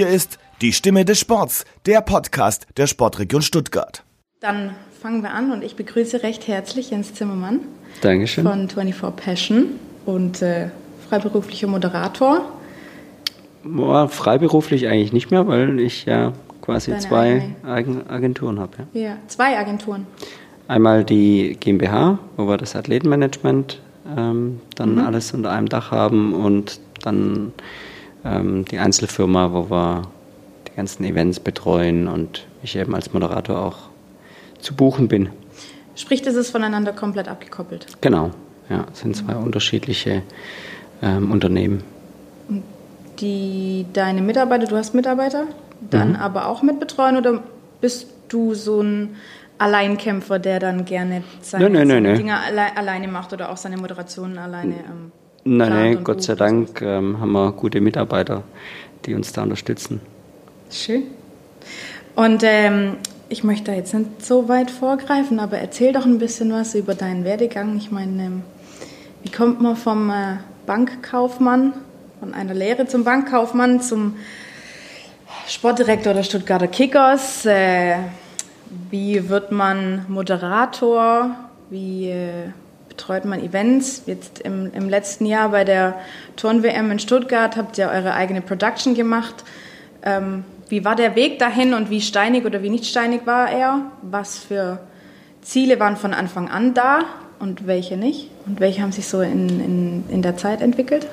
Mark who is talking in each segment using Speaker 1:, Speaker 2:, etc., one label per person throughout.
Speaker 1: Hier ist die Stimme des Sports, der Podcast der Sportregion Stuttgart.
Speaker 2: Dann fangen wir an und ich begrüße recht herzlich Jens Zimmermann.
Speaker 3: Dankeschön.
Speaker 2: Von 24 Passion und äh, freiberuflicher Moderator.
Speaker 3: Boah, freiberuflich eigentlich nicht mehr, weil ich ja quasi Deine zwei eigene. Agenturen habe.
Speaker 2: Ja. ja, zwei Agenturen.
Speaker 3: Einmal die GmbH, wo wir das Athletenmanagement ähm, dann mhm. alles unter einem Dach haben und dann ähm, die Einzelfirma, wo wir die ganzen Events betreuen und ich eben als Moderator auch zu buchen bin.
Speaker 2: Sprich, das ist voneinander komplett abgekoppelt?
Speaker 3: Genau, ja, es sind zwei unterschiedliche ähm, Unternehmen.
Speaker 2: Und die, deine Mitarbeiter, du hast Mitarbeiter, dann mhm. aber auch mitbetreuen oder bist du so ein Alleinkämpfer, der dann gerne seine,
Speaker 3: nein, nein, nein,
Speaker 2: Dinge alle, alleine macht oder auch seine Moderationen alleine ähm,
Speaker 3: Nein, nein, Gott sei Dank ähm, haben wir gute Mitarbeiter, die uns da unterstützen.
Speaker 2: Schön. Und ähm, ich möchte da jetzt nicht so weit vorgreifen, aber erzähl doch ein bisschen was über deinen Werdegang. Ich meine, ähm, wie kommt man vom äh, Bankkaufmann, von einer Lehre zum Bankkaufmann zum Sportdirektor der Stuttgarter Kickers? Äh, wie wird man Moderator? Wie äh, betreut man Events. Jetzt im, im letzten Jahr bei der Turn-WM in Stuttgart habt ihr eure eigene Production gemacht. Ähm, wie war der Weg dahin und wie steinig oder wie nicht steinig war er? Was für Ziele waren von Anfang an da und welche nicht? Und welche haben sich so in, in, in der Zeit entwickelt?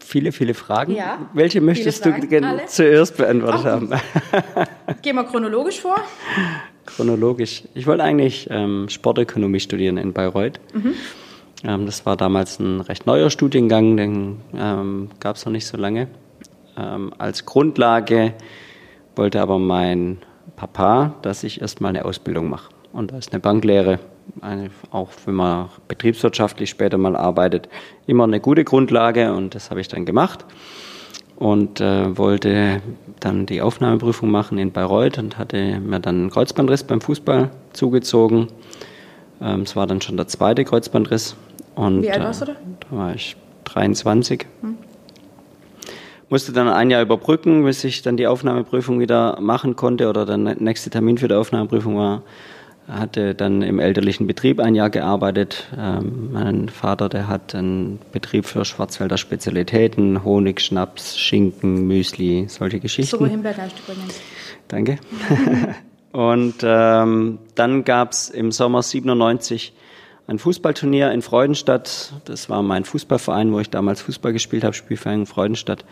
Speaker 3: Viele, viele Fragen. Ja, welche möchtest du zuerst beantwortet Ach, haben?
Speaker 2: Gehen wir chronologisch vor.
Speaker 3: Chronologisch. Ich wollte eigentlich ähm, Sportökonomie studieren in Bayreuth. Mhm. Ähm, das war damals ein recht neuer Studiengang, den ähm, gab es noch nicht so lange. Ähm, als Grundlage wollte aber mein Papa, dass ich erstmal eine Ausbildung mache. Und da ist eine Banklehre, eine, auch wenn man betriebswirtschaftlich später mal arbeitet, immer eine gute Grundlage und das habe ich dann gemacht und äh, wollte dann die Aufnahmeprüfung machen in Bayreuth und hatte mir dann einen Kreuzbandriss beim Fußball zugezogen. Ähm, es war dann schon der zweite Kreuzbandriss. Und,
Speaker 2: Wie alt warst du da?
Speaker 3: Äh, da war ich 23. Hm. Musste dann ein Jahr überbrücken, bis ich dann die Aufnahmeprüfung wieder machen konnte oder der nächste Termin für die Aufnahmeprüfung war hatte dann im elterlichen Betrieb ein Jahr gearbeitet. Ähm, mein Vater, der hat einen Betrieb für Schwarzwälder Spezialitäten, Honig, Schnaps, Schinken, Müsli, solche Geschichten. So
Speaker 2: Himbeer übrigens.
Speaker 3: Danke. Und ähm, dann gab es im Sommer 97 ein Fußballturnier in Freudenstadt. Das war mein Fußballverein, wo ich damals Fußball gespielt habe, Spielverein Freudenstadt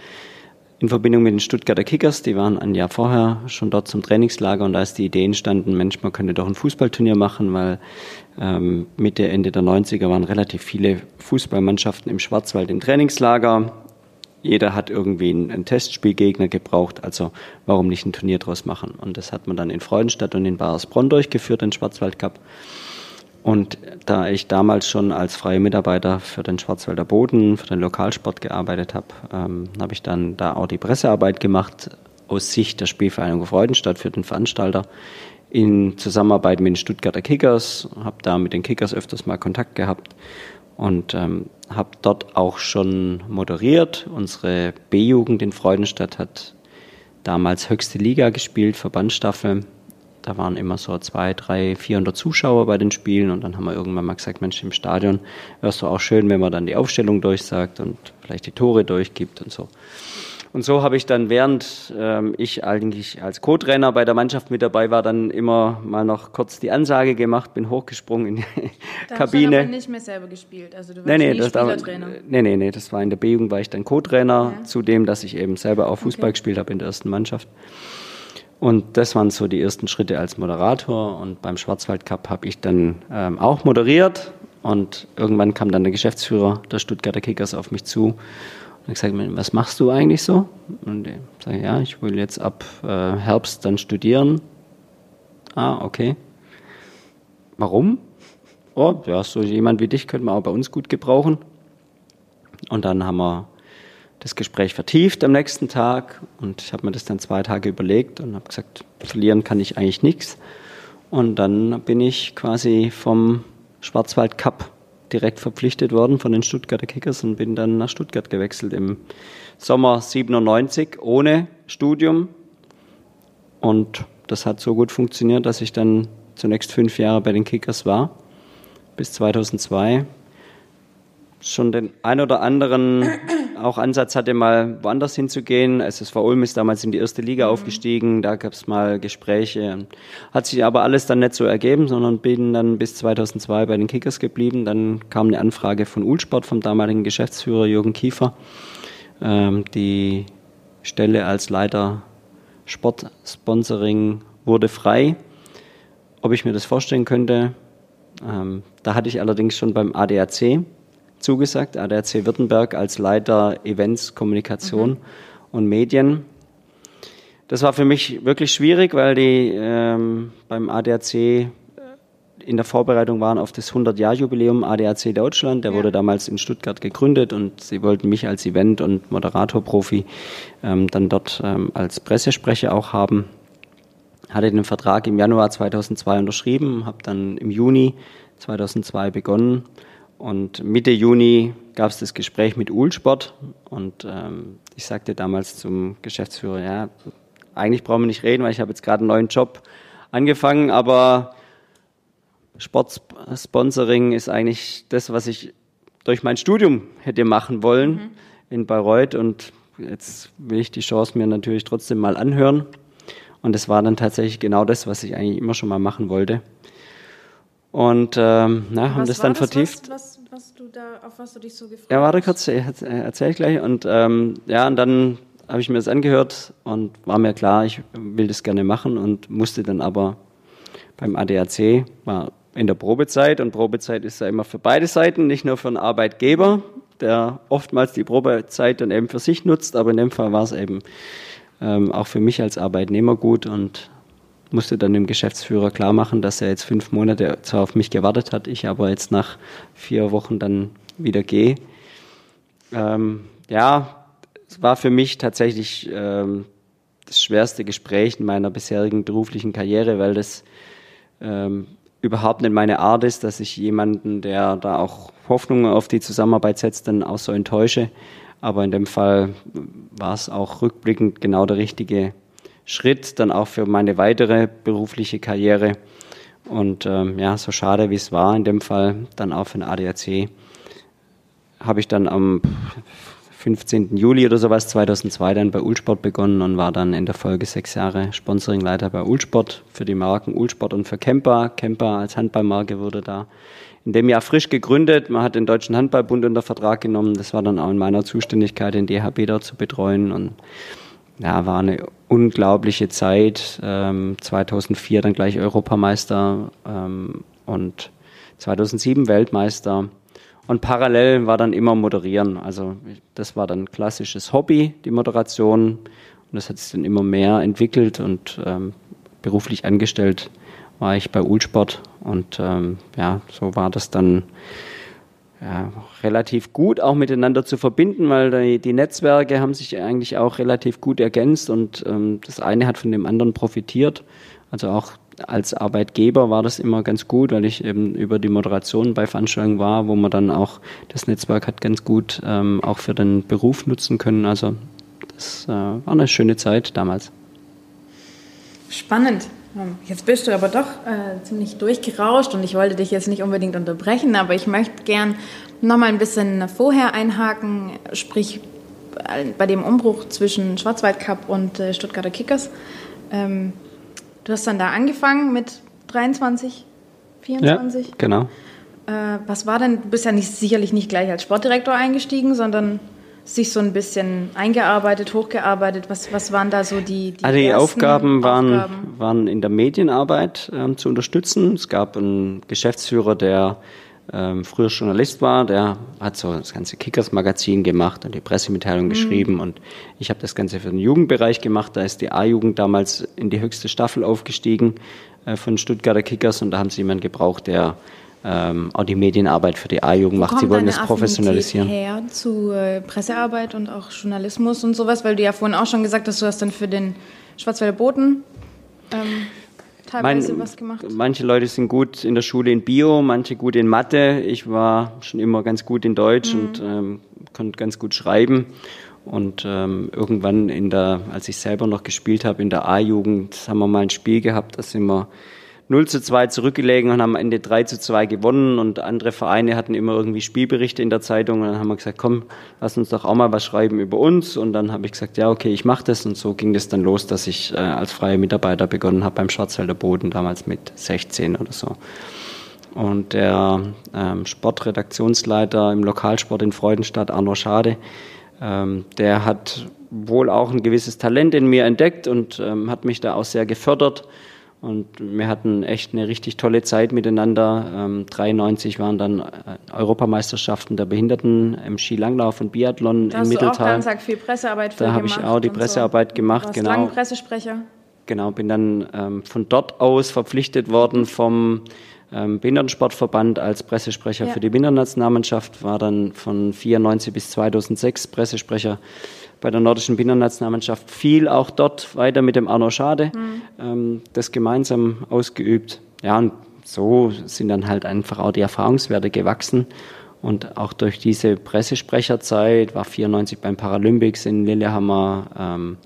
Speaker 3: in Verbindung mit den Stuttgarter Kickers. Die waren ein Jahr vorher schon dort zum Trainingslager und da ist die Idee entstanden, Mensch, man könnte doch ein Fußballturnier machen, weil ähm, Mitte, Ende der 90er waren relativ viele Fußballmannschaften im Schwarzwald im Trainingslager. Jeder hat irgendwie einen, einen Testspielgegner gebraucht, also warum nicht ein Turnier draus machen? Und das hat man dann in Freudenstadt und in Bayersbronn durchgeführt, den Schwarzwald Cup. Und da ich damals schon als freier Mitarbeiter für den Schwarzwälder Boden, für den Lokalsport gearbeitet habe, ähm, habe ich dann da auch die Pressearbeit gemacht aus Sicht der Spielvereinigung Freudenstadt für den Veranstalter in Zusammenarbeit mit den Stuttgarter Kickers, habe da mit den Kickers öfters mal Kontakt gehabt und ähm, habe dort auch schon moderiert. Unsere B-Jugend in Freudenstadt hat damals höchste Liga gespielt, Verbandsstaffel da waren immer so zwei, drei, 400 Zuschauer bei den Spielen und dann haben wir irgendwann mal gesagt, Mensch, im Stadion wäre es doch auch schön, wenn man dann die Aufstellung durchsagt und vielleicht die Tore durchgibt und so. Und so habe ich dann, während ähm, ich eigentlich als Co-Trainer bei der Mannschaft mit dabei war, dann immer mal noch kurz die Ansage gemacht, bin hochgesprungen in die da Kabine.
Speaker 2: Du hast aber nicht mehr selber gespielt, also du warst nee, nee, nicht Spielertrainer.
Speaker 3: War, nee, nee, nee, das war in der B-Jugend, war ich dann Co-Trainer, ja. zudem, dass ich eben selber auch Fußball okay. gespielt habe in der ersten Mannschaft. Und das waren so die ersten Schritte als Moderator. Und beim Schwarzwald Cup habe ich dann ähm, auch moderiert. Und irgendwann kam dann der Geschäftsführer der Stuttgarter Kickers auf mich zu und gesagt, was machst du eigentlich so? Und ich sage, ja, ich will jetzt ab äh, Herbst dann studieren. Ah, okay. Warum? Oh, ja, so jemand wie dich könnte man auch bei uns gut gebrauchen. Und dann haben wir das Gespräch vertieft am nächsten Tag und ich habe mir das dann zwei Tage überlegt und habe gesagt, verlieren kann ich eigentlich nichts. Und dann bin ich quasi vom Schwarzwald Cup direkt verpflichtet worden von den Stuttgarter Kickers und bin dann nach Stuttgart gewechselt im Sommer 97 ohne Studium. Und das hat so gut funktioniert, dass ich dann zunächst fünf Jahre bei den Kickers war, bis 2002 schon den ein oder anderen auch Ansatz hatte, mal woanders hinzugehen. SSV Ulm ist damals in die erste Liga mhm. aufgestiegen, da gab es mal Gespräche. Hat sich aber alles dann nicht so ergeben, sondern bin dann bis 2002 bei den Kickers geblieben. Dann kam eine Anfrage von Ulsport vom damaligen Geschäftsführer Jürgen Kiefer. Ähm, die Stelle als Leiter Sportsponsoring wurde frei. Ob ich mir das vorstellen könnte, ähm, da hatte ich allerdings schon beim ADAC zugesagt, ADAC Württemberg als Leiter Events, Kommunikation mhm. und Medien. Das war für mich wirklich schwierig, weil die ähm, beim ADAC in der Vorbereitung waren auf das 100-Jahr-Jubiläum ADAC Deutschland. Der ja. wurde damals in Stuttgart gegründet und sie wollten mich als Event- und Moderatorprofi ähm, dann dort ähm, als Pressesprecher auch haben. Hatte den Vertrag im Januar 2002 unterschrieben, habe dann im Juni 2002 begonnen und Mitte Juni gab es das Gespräch mit Ulsport und ähm, ich sagte damals zum Geschäftsführer, ja, eigentlich brauchen wir nicht reden, weil ich habe jetzt gerade einen neuen Job angefangen, aber Sportsponsoring ist eigentlich das, was ich durch mein Studium hätte machen wollen mhm. in Bayreuth und jetzt will ich die Chance mir natürlich trotzdem mal anhören. Und es war dann tatsächlich genau das, was ich eigentlich immer schon mal machen wollte. Und ähm, na, haben das dann das, vertieft. Was, was, was, du da, auf was du dich so gefreut hast? Ja, warte kurz, erzähl ich gleich. Und ähm, ja, und dann habe ich mir das angehört und war mir klar, ich will das gerne machen und musste dann aber beim ADAC, war in der Probezeit und Probezeit ist ja immer für beide Seiten, nicht nur für einen Arbeitgeber, der oftmals die Probezeit dann eben für sich nutzt, aber in dem Fall war es eben ähm, auch für mich als Arbeitnehmer gut und musste dann dem Geschäftsführer klar machen, dass er jetzt fünf Monate zwar auf mich gewartet hat, ich aber jetzt nach vier Wochen dann wieder gehe. Ähm, ja, es war für mich tatsächlich ähm, das schwerste Gespräch in meiner bisherigen beruflichen Karriere, weil das ähm, überhaupt nicht meine Art ist, dass ich jemanden, der da auch Hoffnungen auf die Zusammenarbeit setzt, dann auch so enttäusche. Aber in dem Fall war es auch rückblickend genau der richtige Schritt dann auch für meine weitere berufliche Karriere. Und ähm, ja, so schade wie es war in dem Fall, dann auch für den ADAC, habe ich dann am 15. Juli oder sowas 2002 dann bei Ulsport begonnen und war dann in der Folge sechs Jahre Sponsoringleiter bei Ulsport für die Marken Ulsport und für Kemper. Kemper als Handballmarke wurde da in dem Jahr frisch gegründet. Man hat den Deutschen Handballbund unter Vertrag genommen. Das war dann auch in meiner Zuständigkeit, den DHB dort zu betreuen und ja, war eine unglaubliche Zeit. Ähm, 2004 dann gleich Europameister ähm, und 2007 Weltmeister. Und parallel war dann immer Moderieren. Also das war dann klassisches Hobby, die Moderation. Und das hat sich dann immer mehr entwickelt und ähm, beruflich angestellt war ich bei Ulsport. Und ähm, ja, so war das dann ja, relativ gut auch miteinander zu verbinden, weil die, die, Netzwerke haben sich eigentlich auch relativ gut ergänzt und ähm, das eine hat von dem anderen profitiert. Also auch als Arbeitgeber war das immer ganz gut, weil ich eben über die Moderation bei Veranstaltungen war, wo man dann auch das Netzwerk hat ganz gut ähm, auch für den Beruf nutzen können. Also das äh, war eine schöne Zeit damals.
Speaker 2: Spannend. Jetzt bist du aber doch äh, ziemlich durchgerauscht und ich wollte dich jetzt nicht unbedingt unterbrechen, aber ich möchte gern noch mal ein bisschen vorher einhaken, sprich äh, bei dem Umbruch zwischen Schwarzwaldcup und äh, Stuttgarter Kickers. Ähm, du hast dann da angefangen mit 23, 24?
Speaker 3: Ja, genau.
Speaker 2: Äh, was war denn, du bist ja nicht, sicherlich nicht gleich als Sportdirektor eingestiegen, sondern sich so ein bisschen eingearbeitet, hochgearbeitet? Was, was waren da so die,
Speaker 3: die Also die Aufgaben waren, Aufgaben? waren in der Medienarbeit ähm, zu unterstützen. Es gab einen Geschäftsführer, der ähm, früher Journalist war, der hat so das ganze Kickers-Magazin gemacht und die Pressemitteilung mhm. geschrieben und ich habe das Ganze für den Jugendbereich gemacht. Da ist die A-Jugend damals in die höchste Staffel aufgestiegen äh, von Stuttgarter Kickers und da haben sie jemanden gebraucht, der ähm, auch die Medienarbeit für die A-Jugend macht. Sie wollen das professionalisieren.
Speaker 2: her zu äh, Pressearbeit und auch Journalismus und sowas, weil du ja vorhin auch schon gesagt hast, du hast dann für den Schwarzwälder Boten ähm, teilweise mein, was gemacht?
Speaker 3: Manche Leute sind gut in der Schule in Bio, manche gut in Mathe. Ich war schon immer ganz gut in Deutsch mhm. und ähm, konnte ganz gut schreiben. Und ähm, irgendwann in der, als ich selber noch gespielt habe, in der A-Jugend, haben wir mal ein Spiel gehabt, da sind wir 0 zu 2 zurückgelegen und haben am Ende 3 zu 2 gewonnen. Und andere Vereine hatten immer irgendwie Spielberichte in der Zeitung. Und dann haben wir gesagt, komm, lass uns doch auch mal was schreiben über uns. Und dann habe ich gesagt, ja, okay, ich mache das. Und so ging das dann los, dass ich äh, als freier Mitarbeiter begonnen habe beim Schwarzwälder Boden, damals mit 16 oder so. Und der ähm, Sportredaktionsleiter im Lokalsport in Freudenstadt, Arno Schade, ähm, der hat wohl auch ein gewisses Talent in mir entdeckt und ähm, hat mich da auch sehr gefördert und wir hatten echt eine richtig tolle Zeit miteinander. Ähm, 93 waren dann äh, Europameisterschaften der Behinderten im Skilanglauf und Biathlon
Speaker 2: da
Speaker 3: in Mitteltal.
Speaker 2: Da hast du auch ganz viel Pressearbeit
Speaker 3: für Da habe ich auch die Pressearbeit so. gemacht. Warst
Speaker 2: genau. Lang Pressesprecher.
Speaker 3: Genau, bin dann ähm, von dort aus verpflichtet worden vom ähm, Behindertensportverband als Pressesprecher ja. für die Behindertennationalmannschaft, war dann von 94 bis 2006 Pressesprecher bei der nordischen Behindertennationalmannschaft viel auch dort weiter mit dem Arno Schade mhm. ähm, das gemeinsam ausgeübt. Ja, und so sind dann halt einfach auch die Erfahrungswerte gewachsen. Und auch durch diese Pressesprecherzeit war 94 beim Paralympics in Lillehammer, ähm,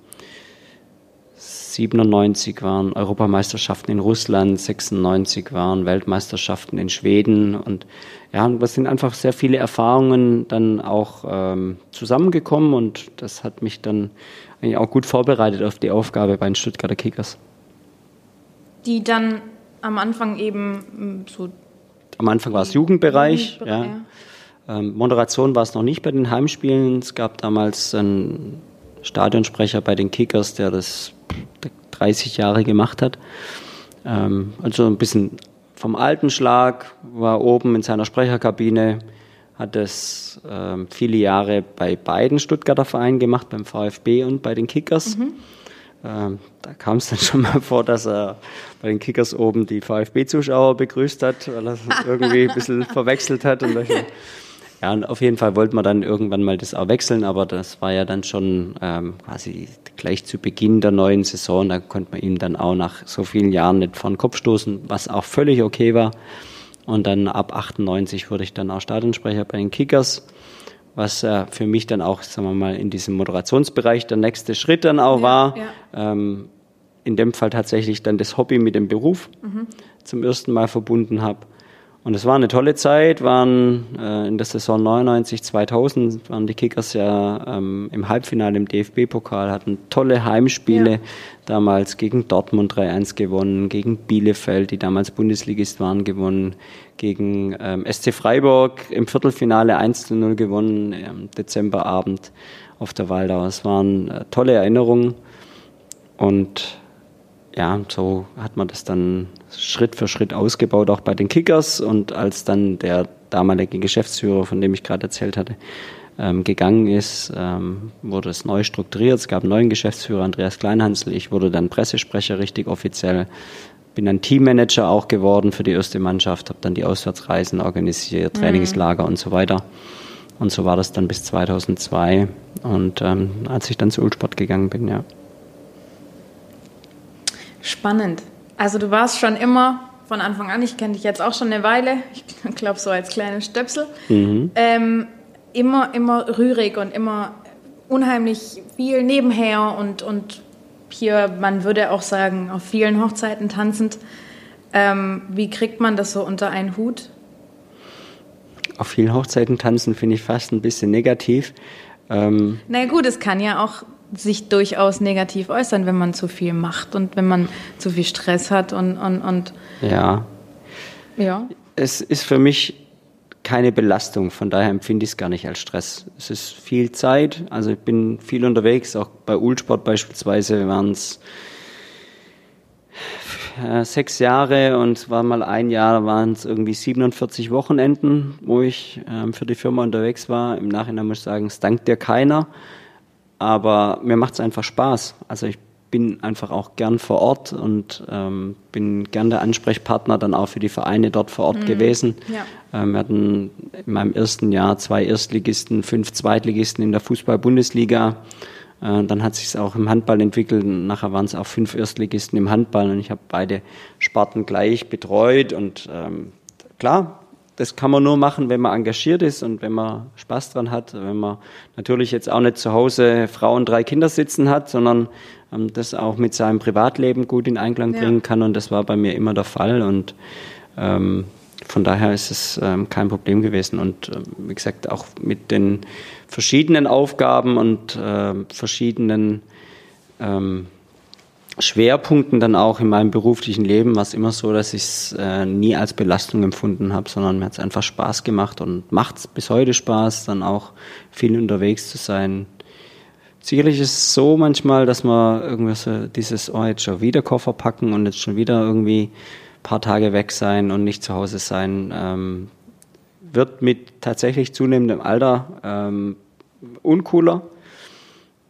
Speaker 3: 97 waren Europameisterschaften in Russland, 96 waren Weltmeisterschaften in Schweden und ja, und es sind einfach sehr viele Erfahrungen dann auch ähm, zusammengekommen und das hat mich dann eigentlich auch gut vorbereitet auf die Aufgabe bei den Stuttgarter Kickers.
Speaker 2: Die dann am Anfang eben mm, so.
Speaker 3: Am Anfang war es Jugendbereich, Jugendbereich ja. Ähm, Moderation war es noch nicht bei den Heimspielen. Es gab damals einen Stadionsprecher bei den Kickers, der das 30 Jahre gemacht hat. Ähm, also ein bisschen vom alten Schlag, war oben in seiner Sprecherkabine, hat es ähm, viele Jahre bei beiden Stuttgarter Vereinen gemacht, beim VfB und bei den Kickers. Mhm. Ähm, da kam es dann schon mal vor, dass er bei den Kickers oben die VfB-Zuschauer begrüßt hat, weil er irgendwie ein bisschen verwechselt hat. Und ja, und auf jeden Fall wollte man dann irgendwann mal das auch wechseln, aber das war ja dann schon ähm, quasi gleich zu Beginn der neuen Saison. Da konnte man ihm dann auch nach so vielen Jahren nicht vor den Kopf stoßen, was auch völlig okay war. Und dann ab 98 wurde ich dann auch Stadionsprecher bei den Kickers, was äh, für mich dann auch, sagen wir mal, in diesem Moderationsbereich der nächste Schritt dann auch ja, war. Ja. Ähm, in dem Fall tatsächlich dann das Hobby mit dem Beruf mhm. zum ersten Mal verbunden habe. Und es war eine tolle Zeit, waren äh, in der Saison 99, 2000 waren die Kickers ja ähm, im Halbfinale im DFB-Pokal, hatten tolle Heimspiele, ja. damals gegen Dortmund 3-1 gewonnen, gegen Bielefeld, die damals Bundesligist waren, gewonnen, gegen ähm, SC Freiburg im Viertelfinale 1-0 gewonnen, am Dezemberabend auf der Waldau. Es waren äh, tolle Erinnerungen und ja, so hat man das dann Schritt für Schritt ausgebaut, auch bei den Kickers. Und als dann der damalige Geschäftsführer, von dem ich gerade erzählt hatte, ähm, gegangen ist, ähm, wurde es neu strukturiert. Es gab einen neuen Geschäftsführer, Andreas Kleinhansel. Ich wurde dann Pressesprecher richtig offiziell. Bin dann Teammanager auch geworden für die erste Mannschaft, habe dann die Auswärtsreisen organisiert, mhm. Trainingslager mhm. und so weiter. Und so war das dann bis 2002. Und ähm, als ich dann zu Ulsport gegangen bin, ja.
Speaker 2: Spannend. Also du warst schon immer von Anfang an, ich kenne dich jetzt auch schon eine Weile, ich glaube so als kleine Stöpsel, mhm. ähm, immer, immer rührig und immer unheimlich viel nebenher und, und hier, man würde auch sagen, auf vielen Hochzeiten tanzend. Ähm, wie kriegt man das so unter einen Hut?
Speaker 3: Auf vielen Hochzeiten tanzen finde ich fast ein bisschen negativ.
Speaker 2: Ähm Na gut, es kann ja auch sich durchaus negativ äußern, wenn man zu viel macht und wenn man zu viel Stress hat und, und, und
Speaker 3: ja. Ja. Es ist für mich keine Belastung, von daher empfinde ich es gar nicht als Stress. Es ist viel Zeit, also ich bin viel unterwegs, auch bei Ulsport beispielsweise waren es äh, sechs Jahre und es war mal ein Jahr, waren es irgendwie 47 Wochenenden, wo ich äh, für die Firma unterwegs war. Im Nachhinein muss ich sagen, es dankt dir keiner. Aber mir macht es einfach Spaß. Also ich bin einfach auch gern vor Ort und ähm, bin gern der Ansprechpartner dann auch für die Vereine dort vor Ort mhm. gewesen. Ja. Ähm, wir hatten in meinem ersten Jahr zwei Erstligisten, fünf Zweitligisten in der Fußball-Bundesliga. Äh, dann hat sich es auch im Handball entwickelt. Nachher waren es auch fünf Erstligisten im Handball und ich habe beide Sparten gleich betreut. Und ähm, klar, das kann man nur machen, wenn man engagiert ist und wenn man Spaß dran hat. Wenn man natürlich jetzt auch nicht zu Hause Frau und drei Kinder sitzen hat, sondern ähm, das auch mit seinem Privatleben gut in Einklang ja. bringen kann. Und das war bei mir immer der Fall. Und ähm, von daher ist es ähm, kein Problem gewesen. Und äh, wie gesagt, auch mit den verschiedenen Aufgaben und äh, verschiedenen ähm, Schwerpunkten dann auch in meinem beruflichen Leben war es immer so, dass ich es äh, nie als Belastung empfunden habe, sondern mir hat es einfach Spaß gemacht und macht es bis heute Spaß, dann auch viel unterwegs zu sein. Sicherlich ist es so manchmal, dass man irgendwie so dieses, oh, jetzt schon wieder Koffer packen und jetzt schon wieder irgendwie paar Tage weg sein und nicht zu Hause sein, ähm, wird mit tatsächlich zunehmendem Alter ähm, uncooler.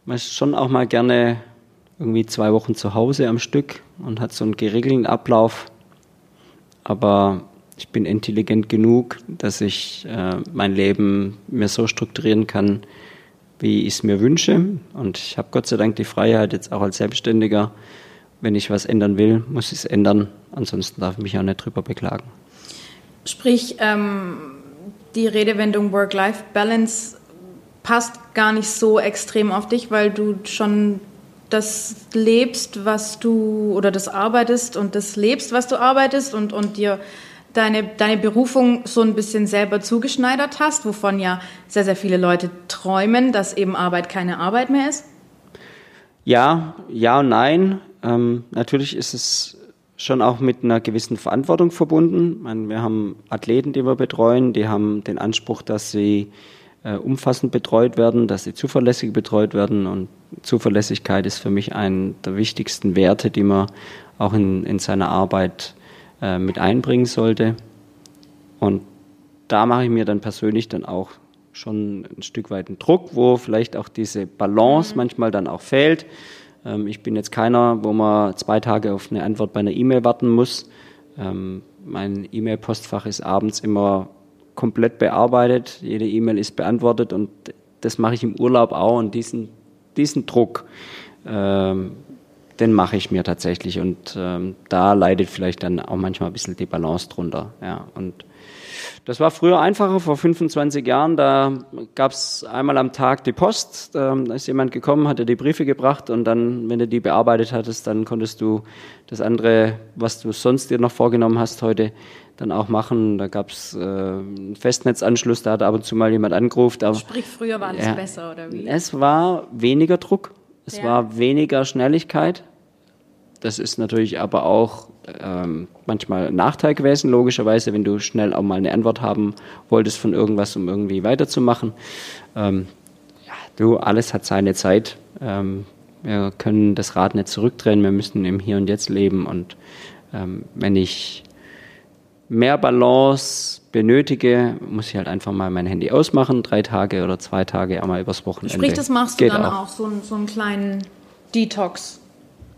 Speaker 3: Man ist schon auch mal gerne irgendwie zwei Wochen zu Hause am Stück und hat so einen geregelten Ablauf. Aber ich bin intelligent genug, dass ich äh, mein Leben mir so strukturieren kann, wie ich es mir wünsche. Und ich habe Gott sei Dank die Freiheit, jetzt auch als Selbstständiger, wenn ich was ändern will, muss ich es ändern. Ansonsten darf ich mich auch nicht drüber beklagen.
Speaker 2: Sprich, ähm, die Redewendung Work-Life-Balance passt gar nicht so extrem auf dich, weil du schon das lebst, was du, oder das arbeitest und das lebst, was du arbeitest und, und dir deine, deine Berufung so ein bisschen selber zugeschneidert hast, wovon ja sehr, sehr viele Leute träumen, dass eben Arbeit keine Arbeit mehr ist?
Speaker 3: Ja, ja und nein. Ähm, natürlich ist es schon auch mit einer gewissen Verantwortung verbunden. Meine, wir haben Athleten, die wir betreuen, die haben den Anspruch, dass sie äh, umfassend betreut werden, dass sie zuverlässig betreut werden. Und Zuverlässigkeit ist für mich ein der wichtigsten Werte, die man auch in, in seiner Arbeit äh, mit einbringen sollte. Und da mache ich mir dann persönlich dann auch schon ein Stück weit einen Druck, wo vielleicht auch diese Balance mhm. manchmal dann auch fehlt. Ähm, ich bin jetzt keiner, wo man zwei Tage auf eine Antwort bei einer E-Mail warten muss. Ähm, mein E-Mail-Postfach ist abends immer komplett bearbeitet. Jede E-Mail ist beantwortet und das mache ich im Urlaub auch. Und diesen, diesen Druck, ähm, den mache ich mir tatsächlich. Und ähm, da leidet vielleicht dann auch manchmal ein bisschen die Balance drunter. Ja, und das war früher einfacher, vor 25 Jahren. Da gab es einmal am Tag die Post. Da ist jemand gekommen, hat dir die Briefe gebracht und dann, wenn du die bearbeitet hattest, dann konntest du das andere, was du sonst dir noch vorgenommen hast heute, dann auch machen. Da gab es äh, einen Festnetzanschluss, da hat ab und zu mal jemand angerufen.
Speaker 2: Aber, Sprich, früher war das ja, besser, oder wie?
Speaker 3: Es war weniger Druck, es ja. war weniger Schnelligkeit. Das ist natürlich aber auch ähm, manchmal ein Nachteil gewesen, logischerweise, wenn du schnell auch mal eine Antwort haben wolltest von irgendwas, um irgendwie weiterzumachen. Ähm, ja, du, alles hat seine Zeit. Ähm, wir können das Rad nicht zurückdrehen, wir müssen im Hier und Jetzt leben. Und ähm, wenn ich mehr Balance benötige, muss ich halt einfach mal mein Handy ausmachen, drei Tage oder zwei Tage einmal übers Wochenende.
Speaker 2: Sprich, das machst du Geht dann auch, auch so, so einen kleinen Detox?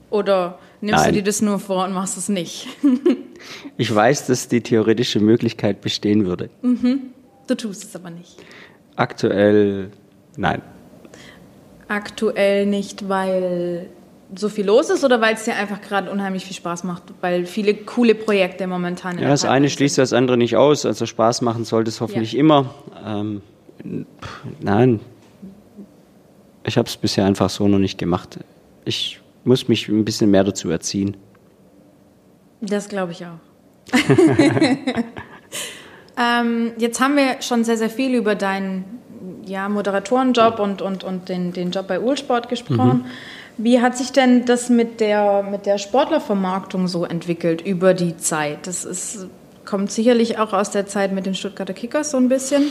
Speaker 2: Oder nimmst Nein. du dir das nur vor und machst es nicht?
Speaker 3: ich weiß, dass die theoretische Möglichkeit bestehen würde.
Speaker 2: Mhm. Du tust es aber nicht.
Speaker 3: Aktuell nein.
Speaker 2: Aktuell nicht, weil so viel los ist oder weil es dir einfach gerade unheimlich viel Spaß macht, weil viele coole Projekte momentan.
Speaker 3: Ja, das eine schließt das andere nicht aus. Also Spaß machen sollte es hoffentlich ja. immer. Ähm, nein, ich habe es bisher einfach so noch nicht gemacht. Ich muss mich ein bisschen mehr dazu erziehen.
Speaker 2: Das glaube ich auch. ähm, jetzt haben wir schon sehr, sehr viel über deinen ja, Moderatorenjob und, und, und den, den Job bei Ulsport gesprochen. Mhm. Wie hat sich denn das mit der, mit der Sportlervermarktung so entwickelt über die Zeit? Das ist, kommt sicherlich auch aus der Zeit mit den Stuttgarter Kickers so ein bisschen.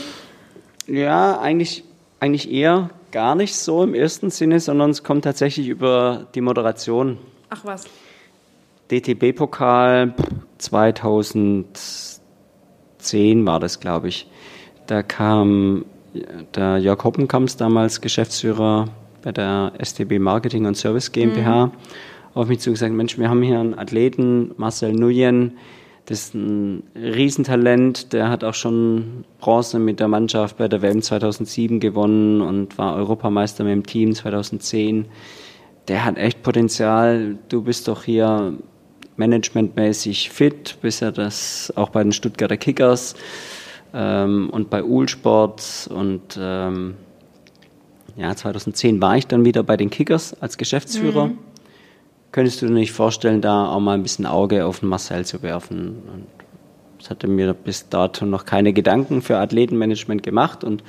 Speaker 3: Ja, eigentlich, eigentlich eher gar nicht so im ersten Sinne, sondern es kommt tatsächlich über die Moderation.
Speaker 2: Ach was.
Speaker 3: DTB-Pokal 2010 war das, glaube ich. Da kam der Jörg Hoppenkamps, damals Geschäftsführer bei der STB Marketing und Service GmbH mhm. auf mich zugesagt, Mensch, wir haben hier einen Athleten, Marcel Nuyen, Das ist ein Riesentalent. Der hat auch schon Bronze mit der Mannschaft bei der WM 2007 gewonnen und war Europameister mit dem Team 2010. Der hat echt Potenzial. Du bist doch hier managementmäßig fit, bist ja das auch bei den Stuttgarter Kickers ähm, und bei Uhlsport und ähm, ja, 2010 war ich dann wieder bei den Kickers als Geschäftsführer. Mhm. Könntest du dir nicht vorstellen, da auch mal ein bisschen Auge auf den Marcel zu werfen? Und ich hatte mir bis dato noch keine Gedanken für Athletenmanagement gemacht und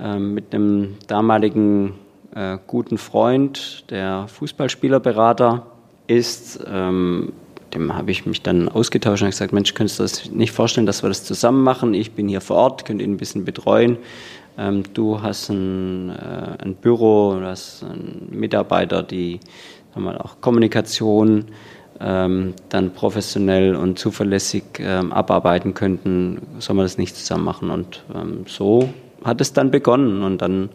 Speaker 3: ähm, mit einem damaligen äh, guten Freund, der Fußballspielerberater ist, ähm, dem habe ich mich dann ausgetauscht und gesagt, Mensch, könntest du das nicht vorstellen, dass wir das zusammen machen? Ich bin hier vor Ort, könnte ihn ein bisschen betreuen. Ähm, du hast ein, äh, ein Büro, du hast Mitarbeiter, die sagen wir, auch Kommunikation ähm, dann professionell und zuverlässig ähm, abarbeiten könnten, soll man das nicht zusammen machen. Und ähm, so hat es dann begonnen. Und dann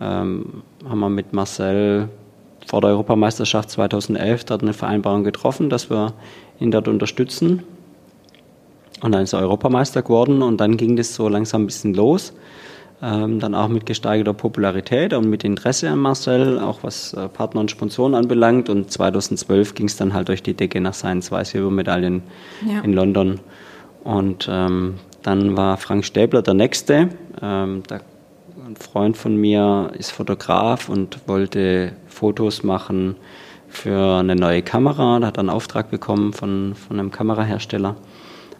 Speaker 3: ähm, haben wir mit Marcel vor der Europameisterschaft 2011 dort eine Vereinbarung getroffen, dass wir ihn dort unterstützen. Und dann ist er Europameister geworden und dann ging das so langsam ein bisschen los. Ähm, dann auch mit gesteigerter Popularität und mit Interesse an Marcel, auch was äh, Partner und Sponsoren anbelangt. Und 2012 ging es dann halt durch die Decke nach seinen zwei Silbermedaillen ja. in London. Und ähm, dann war Frank Stäbler der Nächste. Ähm, da, ein Freund von mir ist Fotograf und wollte Fotos machen für eine neue Kamera. Da hat er einen Auftrag bekommen von, von einem Kamerahersteller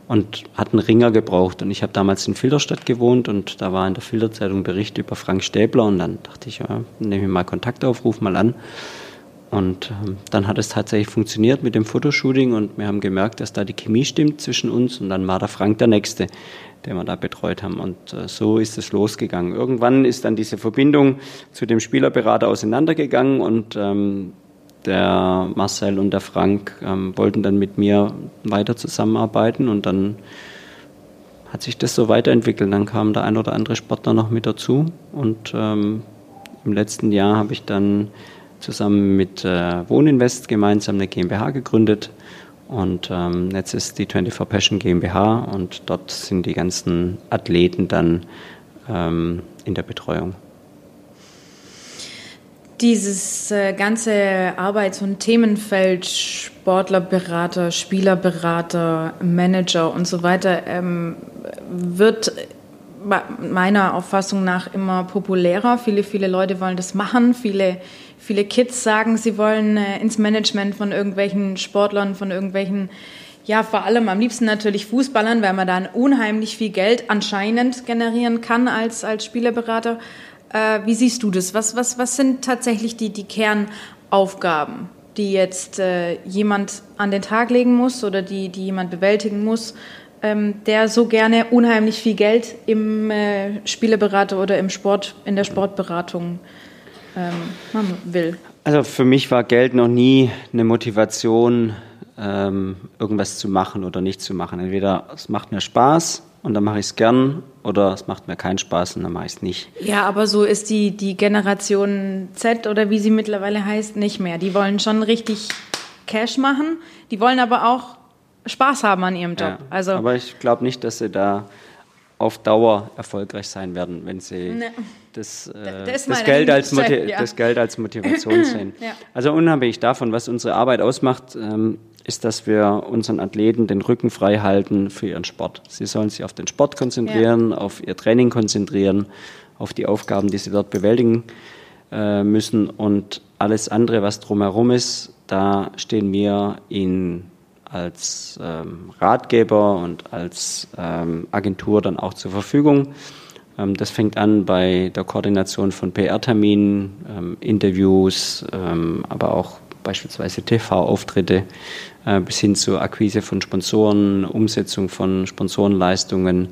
Speaker 3: und hat einen Ringer gebraucht. Und ich habe damals in Filderstadt gewohnt und da war in der Filderzeitung Bericht über Frank Stäbler und dann dachte ich, ja, nehme ich mal Kontakt auf, ruf mal an. Und ähm, dann hat es tatsächlich funktioniert mit dem Fotoshooting und wir haben gemerkt, dass da die Chemie stimmt zwischen uns und dann war der Frank der Nächste, den wir da betreut haben. Und äh, so ist es losgegangen. Irgendwann ist dann diese Verbindung zu dem Spielerberater auseinandergegangen und ähm, der Marcel und der Frank ähm, wollten dann mit mir weiter zusammenarbeiten und dann hat sich das so weiterentwickelt. Dann kam der ein oder andere Sportler noch mit dazu und ähm, im letzten Jahr habe ich dann zusammen mit äh, Wohninvest gemeinsam eine GmbH gegründet und ähm, jetzt ist die 24 Passion GmbH und dort sind die ganzen Athleten dann ähm, in der Betreuung.
Speaker 2: Dieses äh, ganze Arbeits- und Themenfeld Sportlerberater, Spielerberater, Manager und so weiter ähm, wird meiner Auffassung nach immer populärer. Viele, viele Leute wollen das machen. Viele, viele Kids sagen, sie wollen äh, ins Management von irgendwelchen Sportlern, von irgendwelchen, ja, vor allem am liebsten natürlich Fußballern, weil man dann unheimlich viel Geld anscheinend generieren kann als, als Spielerberater. Äh, wie siehst du das? Was, was, was sind tatsächlich die, die Kernaufgaben, die jetzt äh, jemand an den Tag legen muss oder die, die jemand bewältigen muss, ähm, der so gerne unheimlich viel Geld im äh, Spieleberater oder im Sport, in der Sportberatung ähm, machen will?
Speaker 3: Also für mich war Geld noch nie eine Motivation, ähm, irgendwas zu machen oder nicht zu machen. Entweder es macht mir Spaß und dann mache ich es gern oder es macht mir keinen Spaß und dann mache ich es nicht.
Speaker 2: Ja, aber so ist die, die Generation Z oder wie sie mittlerweile heißt, nicht mehr. Die wollen schon richtig Cash machen, die wollen aber auch Spaß haben an ihrem Job. Ja,
Speaker 3: also, aber ich glaube nicht, dass sie da auf Dauer erfolgreich sein werden, wenn sie ne. das, äh, das, das, Geld als ja. das Geld als Motivation sehen. Ja. Also unabhängig davon, was unsere Arbeit ausmacht, ähm, ist, dass wir unseren Athleten den Rücken frei halten für ihren Sport. Sie sollen sich auf den Sport konzentrieren, ja. auf ihr Training konzentrieren, auf die Aufgaben, die sie dort bewältigen äh, müssen und alles andere, was drumherum ist, da stehen wir ihnen als ähm, Ratgeber und als ähm, Agentur dann auch zur Verfügung. Ähm, das fängt an bei der Koordination von PR-Terminen, ähm, Interviews, ähm, aber auch beispielsweise TV-Auftritte bis hin zur Akquise von Sponsoren, Umsetzung von Sponsorenleistungen.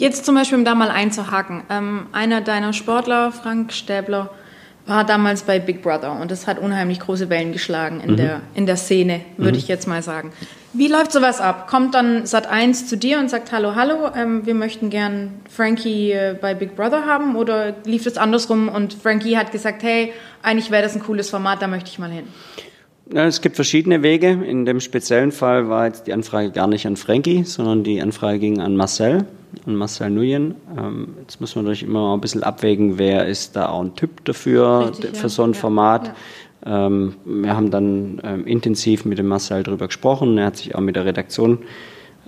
Speaker 2: Jetzt zum Beispiel, um da mal einzuhaken, ähm, einer deiner Sportler, Frank Stäbler, war damals bei Big Brother und das hat unheimlich große Wellen geschlagen in, mhm. der, in der Szene, würde mhm. ich jetzt mal sagen. Wie läuft sowas ab? Kommt dann Sat1 zu dir und sagt, hallo, hallo, ähm, wir möchten gern Frankie äh, bei Big Brother haben oder lief das andersrum und Frankie hat gesagt, hey, eigentlich wäre das ein cooles Format, da möchte ich mal hin?
Speaker 3: Ja, es gibt verschiedene Wege. In dem speziellen Fall war jetzt die Anfrage gar nicht an Frankie, sondern die Anfrage ging an Marcel, an Marcel Nuyen. Ähm, jetzt muss man natürlich immer ein bisschen abwägen, wer ist da auch ein Typ dafür,
Speaker 2: Richtig,
Speaker 3: für
Speaker 2: ja.
Speaker 3: so ein
Speaker 2: Ja,
Speaker 3: Format. Ähm, wir haben dann ähm, intensiv mit dem Marcel darüber gesprochen. Er hat sich auch mit der Redaktion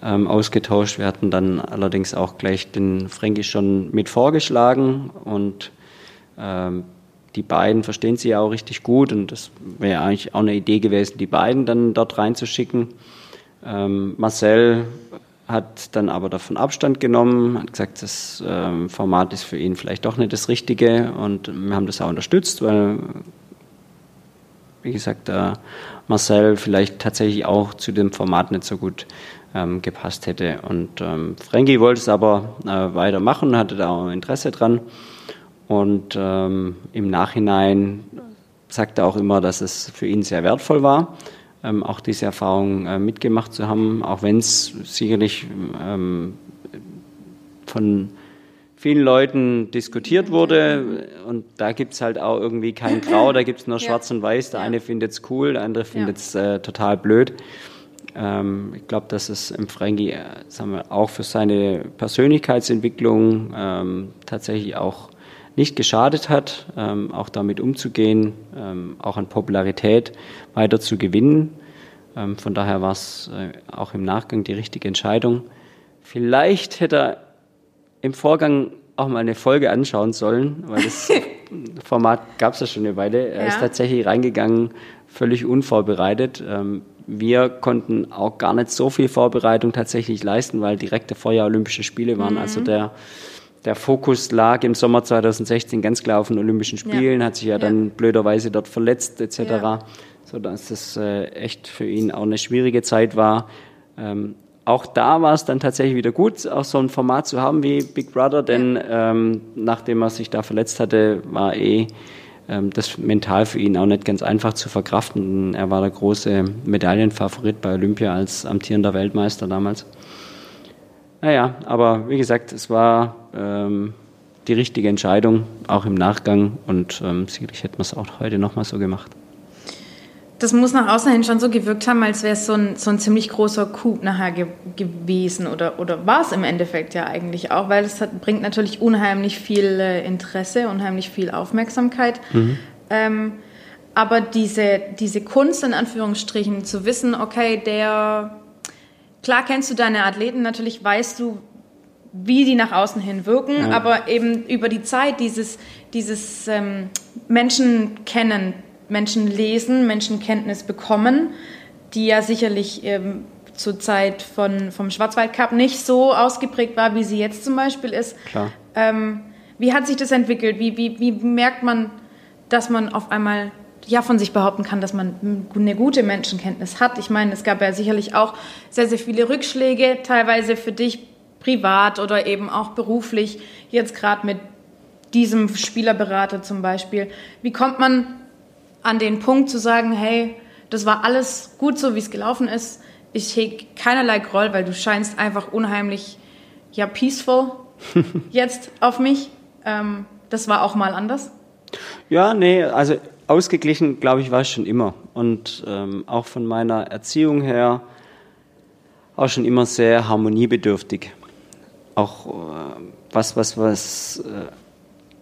Speaker 3: ähm, ausgetauscht. Wir hatten dann allerdings auch gleich den Frankie schon mit vorgeschlagen und die beiden verstehen sie ja auch richtig gut und das wäre eigentlich auch eine Idee gewesen, die beiden dann dort reinzuschicken. Ähm, Marcel hat dann aber davon Abstand genommen, hat gesagt, das ähm, Format ist für ihn vielleicht doch nicht das Richtige und wir haben das auch unterstützt, weil, wie gesagt, äh, Marcel vielleicht tatsächlich auch zu dem Format nicht so gut ähm, gepasst hätte. Und ähm, Frankie wollte es aber äh, weitermachen, hatte da auch Interesse dran. Und ähm, im Nachhinein sagt er auch immer, dass es für ihn sehr wertvoll war, ähm, auch diese Erfahrung äh, mitgemacht zu haben, auch wenn es sicherlich ähm, von vielen Leuten diskutiert wurde. Und da gibt es halt auch irgendwie kein Grau, da gibt es nur
Speaker 2: Ja.
Speaker 3: Schwarz und Weiß. Der
Speaker 2: Ja.
Speaker 3: eine findet es cool, der andere findet es äh, total blöd. Ähm, ich glaube, dass es im Frankie äh, sagen wir, auch für seine Persönlichkeitsentwicklung ähm, tatsächlich auch nicht geschadet hat, ähm, auch damit umzugehen, ähm, auch an Popularität weiter zu gewinnen. Ähm, von daher war es äh, auch im Nachgang die richtige Entscheidung. Vielleicht hätte er im Vorgang auch mal eine Folge anschauen sollen, weil das Format gab es ja schon eine Weile. Er
Speaker 2: Ja.
Speaker 3: ist tatsächlich reingegangen, völlig unvorbereitet. Ähm, wir konnten auch gar nicht so viel Vorbereitung tatsächlich leisten, weil direkt davor ja Olympische Spiele waren. Also der, der Fokus lag im Sommer 2016 ganz klar auf den Olympischen Spielen, hat sich ja dann blöderweise dort verletzt etc.
Speaker 2: Ja.
Speaker 3: So dass das äh, echt für ihn auch eine schwierige Zeit war. Ähm, auch da war es dann tatsächlich wieder gut, auch so ein Format zu haben wie Big Brother, denn ähm, nachdem er sich da verletzt hatte, war eh ähm, das mental für ihn auch nicht ganz einfach zu verkraften. Er war der große Medaillenfavorit bei Olympia als amtierender Weltmeister damals. Naja, aber wie gesagt, es war ähm, die richtige Entscheidung, auch im Nachgang und ähm, sicherlich hätten wir es auch heute nochmal so gemacht.
Speaker 2: Das muss nach außen hin schon so gewirkt haben, als wäre es so ein, so ein ziemlich großer Coup nachher ge gewesen oder, oder war es im Endeffekt ja eigentlich auch, weil es hat, bringt natürlich unheimlich viel äh, Interesse, unheimlich viel Aufmerksamkeit. Ähm, aber diese, diese Kunst in Anführungsstrichen zu wissen, okay, der, klar kennst du deine Athleten, natürlich weißt du, wie die nach außen hin wirken,
Speaker 3: Ja.
Speaker 2: aber eben über die Zeit dieses, dieses ähm, Menschen kennen, Menschen lesen, Menschenkenntnis bekommen, die ja sicherlich ähm, zur Zeit von, vom Schwarzwaldcup nicht so ausgeprägt war, wie sie jetzt zum Beispiel ist.
Speaker 3: Klar.
Speaker 2: Ähm, wie hat sich das entwickelt? Wie, wie, wie merkt man, dass man auf einmal ja von sich behaupten kann, dass man eine gute Menschenkenntnis hat? Ich meine, es gab ja sicherlich auch sehr, sehr viele Rückschläge, teilweise für dich privat oder eben auch beruflich, jetzt gerade mit diesem Spielerberater zum Beispiel. Wie kommt man an den Punkt zu sagen, hey, das war alles gut so, wie es gelaufen ist. Ich hege keinerlei Groll, weil du scheinst einfach unheimlich, ja, peaceful jetzt auf mich. Ähm, das war auch mal anders.
Speaker 3: Ja, nee, also ausgeglichen, glaube ich, war ich schon immer. Und ähm, auch von meiner Erziehung her auch schon immer sehr harmoniebedürftig. Auch äh, was, was, was äh,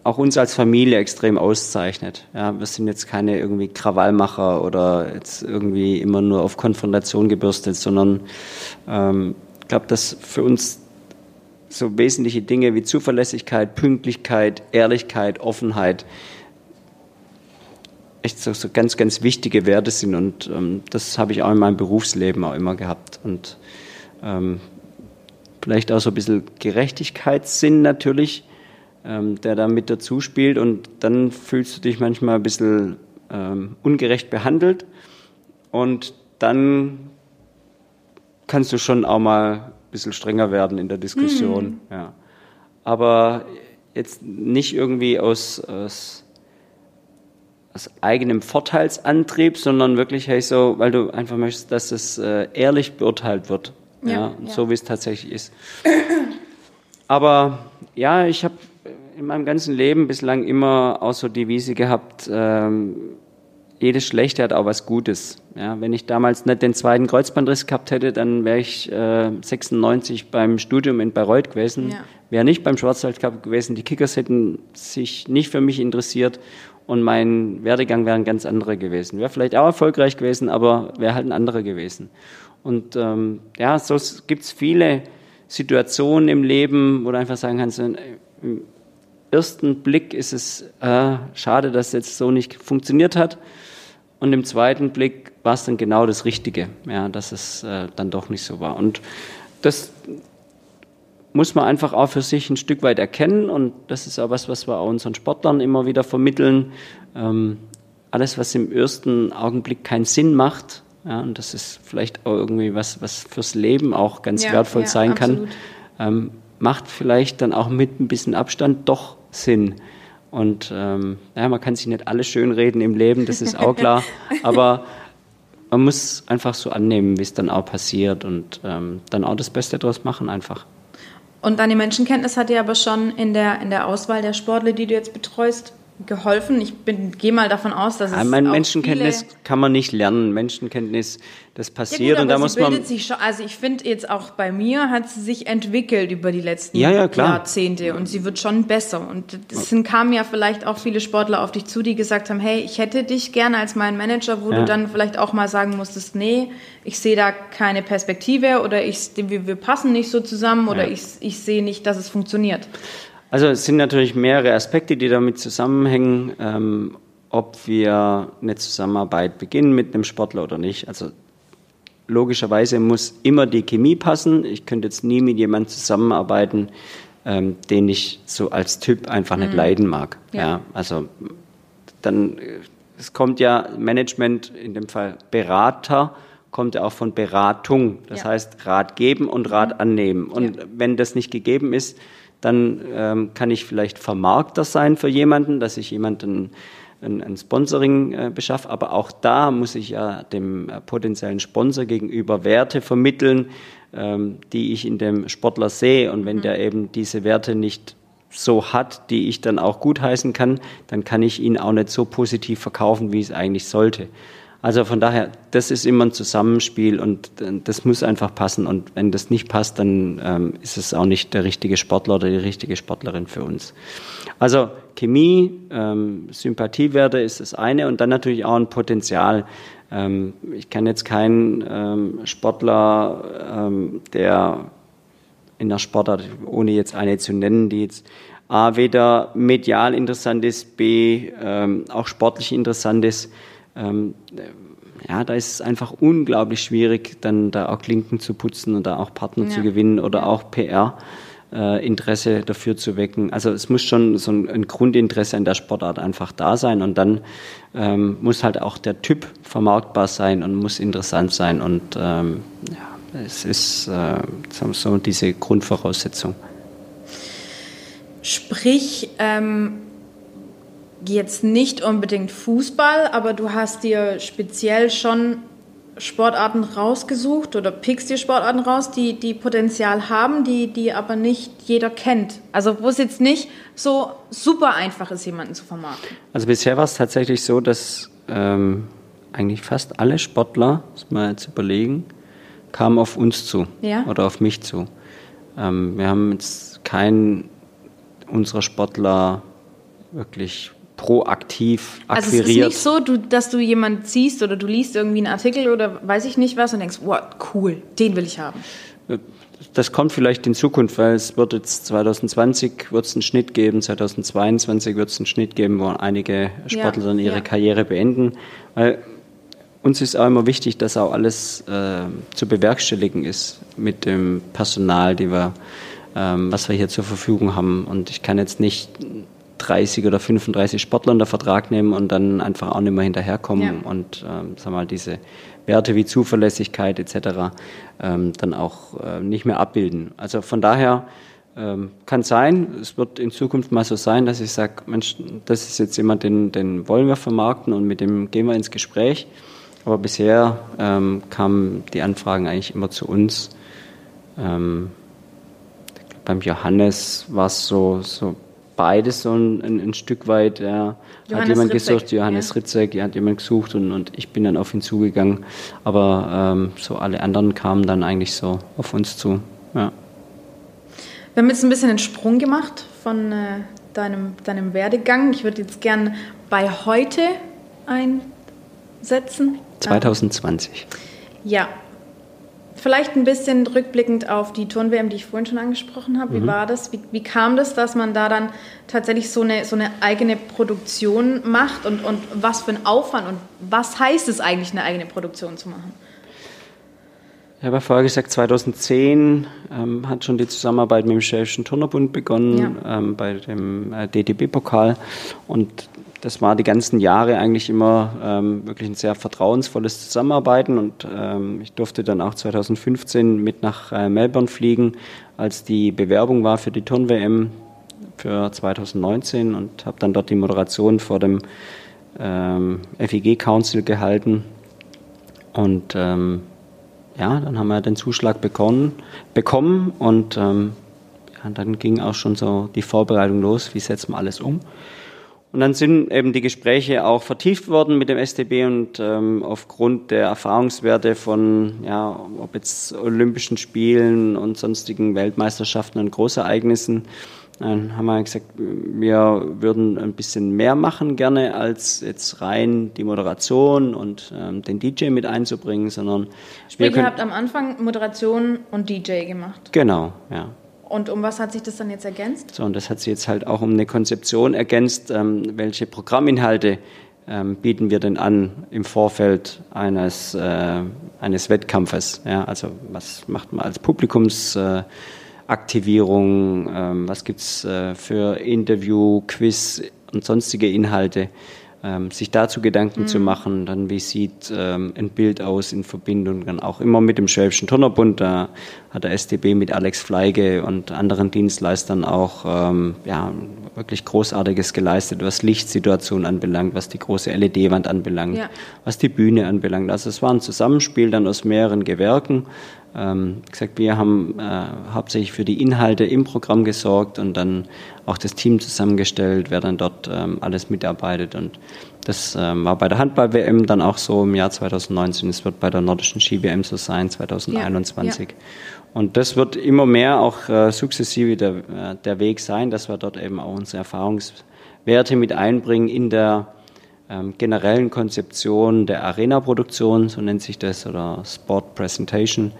Speaker 3: auch uns als Familie extrem auszeichnet. Ja, wir sind jetzt keine irgendwie Krawallmacher oder jetzt irgendwie immer nur auf Konfrontation gebürstet, sondern ähm, ich glaube, dass für uns so wesentliche Dinge wie Zuverlässigkeit, Pünktlichkeit, Ehrlichkeit, Offenheit echt so, so ganz, ganz wichtige Werte sind. Und ähm, das habe ich auch in meinem Berufsleben auch immer gehabt. Und ähm, vielleicht auch so ein bisschen Gerechtigkeitssinn natürlich, ähm, der da mit dazu spielt. Und dann fühlst du dich manchmal ein bisschen ähm, ungerecht behandelt. Und dann kannst du schon auch mal ein bisschen strenger werden in der Diskussion. Ja. Aber jetzt nicht irgendwie aus, aus, aus eigenem Vorteilsantrieb, sondern wirklich, hey, so, weil du einfach möchtest, dass es äh, ehrlich beurteilt wird. Ja,
Speaker 2: Ja,
Speaker 3: und
Speaker 2: ja.
Speaker 3: so wie es tatsächlich ist. Aber ja, ich habe in meinem ganzen Leben bislang immer auch so die Devise gehabt, ähm, jedes Schlechte hat auch was Gutes. Ja, wenn ich damals nicht den zweiten Kreuzbandriss gehabt hätte, dann wäre ich äh, 96 beim Studium in Bayreuth gewesen, ja. wäre nicht beim Schwarzwaldcup gewesen. Die Kickers hätten sich nicht für mich interessiert und mein Werdegang wäre ein ganz anderer gewesen. Wäre vielleicht auch erfolgreich gewesen, aber wäre halt ein anderer gewesen. Und ähm, ja, so gibt es viele Situationen im Leben, wo du einfach sagen kannst, im ersten Blick ist es äh, schade, dass es jetzt so nicht funktioniert hat. Und im zweiten Blick war es dann genau das Richtige, ja, dass es äh, dann doch nicht so war. Und das muss man einfach auch für sich ein Stück weit erkennen. Und das ist auch was, was wir auch unseren Sportlern immer wieder vermitteln. Ähm, alles, was im ersten Augenblick keinen Sinn macht, ja, und das ist vielleicht auch irgendwie was, was fürs Leben auch ganz ja, wertvoll ja, sein absolut. kann, ähm, macht vielleicht dann auch mit ein bisschen Abstand doch Sinn. Und ähm, ja, man kann sich nicht alles schönreden im Leben, das ist auch klar. aber man muss einfach so annehmen, wie es dann auch passiert und ähm, dann auch das Beste daraus machen einfach.
Speaker 2: Und deine Menschenkenntnis hat dir aber schon in der, in der Auswahl der Sportler, die du jetzt betreust, geholfen. Ich gehe mal davon aus, dass es.
Speaker 3: Mein Menschenkenntnis kann man nicht lernen. Menschenkenntnis, das passiert ja gut, und da muss man.
Speaker 2: Sich schon, also ich finde jetzt auch bei mir hat sie sich entwickelt über die letzten ja, ja, Jahrzehnte und sie wird schon besser. Und es sind, kamen ja vielleicht auch viele Sportler auf dich zu, die gesagt haben, hey, ich hätte dich gerne als mein Manager, wo ja. du dann vielleicht auch mal sagen musstest, nee, ich sehe da keine Perspektive oder ich, wir, wir passen nicht so zusammen oder ich, ich sehe nicht, dass es funktioniert.
Speaker 3: Also es sind natürlich mehrere Aspekte, die damit zusammenhängen, ähm, ob wir eine Zusammenarbeit beginnen mit einem Sportler oder nicht. Also logischerweise muss immer die Chemie passen. Ich könnte jetzt nie mit jemandem zusammenarbeiten, ähm, den ich so als Typ einfach nicht mhm. leiden mag. Ja. ja. also dann es kommt ja Management, in dem Fall Berater, kommt ja auch von Beratung. Das ja. heißt Rat geben und Rat mhm. annehmen. Und ja. wenn das nicht gegeben ist, dann ähm, kann ich vielleicht Vermarkter sein für jemanden, dass ich jemanden ein, ein Sponsoring äh, beschaffe. Aber auch da muss ich ja dem äh, potenziellen Sponsor gegenüber Werte vermitteln, ähm, die ich in dem Sportler sehe. Und wenn mhm. der eben diese Werte nicht so hat, die ich dann auch gutheißen kann, dann kann ich ihn auch nicht so positiv verkaufen, wie es eigentlich sollte. Also von daher, das ist immer ein Zusammenspiel und äh, das muss einfach passen. Und wenn das nicht passt, dann ähm, ist es auch nicht der richtige Sportler oder die richtige Sportlerin für uns. Also Chemie, ähm, Sympathiewerte ist das eine und dann natürlich auch ein Potenzial. Ähm, ich kann jetzt keinen ähm, Sportler, ähm, der in der Sportart, ohne jetzt eine zu nennen, die jetzt A, weder medial interessant ist, B, ähm, auch sportlich interessant ist, ähm, ja, da ist es einfach unglaublich schwierig, dann da auch Klinken zu putzen und da auch Partner ja. zu gewinnen oder auch PR. Äh, Interesse dafür zu wecken. Also es muss schon so ein, ein Grundinteresse an der Sportart einfach da sein und dann ähm, muss halt auch der Typ vermarktbar sein und muss interessant sein und ähm, ja, es ist äh, so diese Grundvoraussetzung.
Speaker 2: Sprich, ähm, jetzt nicht unbedingt Fußball, aber du hast dir speziell schon Sportarten rausgesucht oder pickst dir Sportarten raus, die, die Potenzial haben, die, die aber nicht jeder kennt. Also wo es jetzt nicht so super einfach ist, jemanden zu vermarkten.
Speaker 3: Also bisher war es tatsächlich so, dass ähm, eigentlich fast alle Sportler, muss man jetzt überlegen, kamen auf uns zu ja? oder auf mich zu. Ähm, wir haben jetzt keinen unserer Sportler wirklich proaktiv akquiriert. Also es ist
Speaker 2: nicht so, du, dass du jemanden siehst oder du liest irgendwie einen Artikel oder weiß ich nicht was und denkst, wow, cool, den will ich haben.
Speaker 3: Das kommt vielleicht in Zukunft, weil es wird jetzt 2020 wird es einen Schnitt geben, 2022 wird es einen Schnitt geben, wo einige Sportler ja, dann ihre ja. Karriere beenden. Weil uns ist auch immer wichtig, dass auch alles äh, zu bewerkstelligen ist mit dem Personal, die wir, ähm, was wir hier zur Verfügung haben. Und ich kann jetzt nicht 30 oder 35 Sportler unter Vertrag nehmen und dann einfach auch nicht mehr hinterherkommen ja. und ähm, sag mal, diese Werte wie Zuverlässigkeit etc. Ähm, dann auch äh, nicht mehr abbilden. Also von daher ähm, kann sein, es wird in Zukunft mal so sein, dass ich sage, Mensch, das ist jetzt jemand, den, den wollen wir vermarkten und mit dem gehen wir ins Gespräch. Aber bisher ähm, kamen die Anfragen eigentlich immer zu uns. Ähm, beim Johannes war es so, so beides so ein, ein, ein Stück weit, ja, hat jemand
Speaker 2: Ritzek,
Speaker 3: gesucht, Johannes
Speaker 2: ja.
Speaker 3: Ritzek, ja, hat jemand gesucht und, und ich bin dann auf ihn zugegangen. Aber ähm, so alle anderen kamen dann eigentlich so auf uns zu. Ja.
Speaker 2: Wir haben jetzt ein bisschen einen Sprung gemacht von äh, deinem, deinem Werdegang. Ich würde jetzt gern bei heute einsetzen.
Speaker 3: 2020.
Speaker 2: Ja. Vielleicht ein bisschen rückblickend auf die Turn-WM, die ich vorhin schon angesprochen habe. Wie war das? Wie, wie kam das, dass man da dann tatsächlich so eine, so eine eigene Produktion macht? Und, und was für ein Aufwand und was heißt es eigentlich, eine eigene Produktion zu machen?
Speaker 3: Ich habe ja vorher gesagt, 2010 ähm, hat schon die Zusammenarbeit mit dem Schwäbischen Turnerbund begonnen, ähm, bei dem äh, DTB-Pokal. Und das war die ganzen Jahre eigentlich immer ähm, wirklich ein sehr vertrauensvolles Zusammenarbeiten. Und ähm, ich durfte dann auch 2015 mit nach äh, Melbourne fliegen, als die Bewerbung war für die Turn-WM für 2019 und habe dann dort die Moderation vor dem ähm, FIG Council gehalten. Und ähm, ja, dann haben wir den Zuschlag bekommen, bekommen und ähm, ja, dann ging auch schon so die Vorbereitung los, wie setzen wir alles um. Und dann sind eben die Gespräche auch vertieft worden mit dem STB und ähm, aufgrund der Erfahrungswerte von, ja, ob jetzt Olympischen Spielen und sonstigen Weltmeisterschaften und Großereignissen, dann haben wir gesagt, wir würden ein bisschen mehr machen gerne, als jetzt rein die Moderation und ähm, den DJ mit einzubringen, sondern
Speaker 2: Sprich, ihr habt am Anfang Moderation und DJ gemacht.
Speaker 3: genau, ja.
Speaker 2: Und um was hat sich das dann jetzt ergänzt?
Speaker 3: So, und das hat sich jetzt halt auch um eine Konzeption ergänzt, ähm, welche Programminhalte ähm, bieten wir denn an im Vorfeld eines, äh, eines Wettkampfes. Ja? Also was macht man als Publikumsaktivierung, äh, ähm, was gibt's äh, für Interview, Quiz und sonstige Inhalte. Ähm, sich dazu Gedanken zu machen, dann wie sieht ähm, ein Bild aus in Verbindung dann auch immer mit dem Schwäbischen Turnerbund. Da hat der STB mit Alex Fleige und anderen Dienstleistern auch ähm, ja, wirklich Großartiges geleistet, was Lichtsituation anbelangt, was die große LED-Wand anbelangt,
Speaker 2: Ja.
Speaker 3: was die Bühne anbelangt. Also es war ein Zusammenspiel dann aus mehreren Gewerken. Ähm, gesagt, wir haben äh, hauptsächlich für die Inhalte im Programm gesorgt und dann auch das Team zusammengestellt, wer dann dort ähm, alles mitarbeitet. Und das ähm, war bei der Handball-WM dann auch so im Jahr 2019. Es wird bei der nordischen Ski-WM so sein, 2021. Und das wird immer mehr auch äh, sukzessive der, äh, der Weg sein, dass wir dort eben auch unsere Erfahrungswerte mit einbringen in der ähm, generellen Konzeption der Arena-Produktion, so nennt sich das, oder Sport Presentation.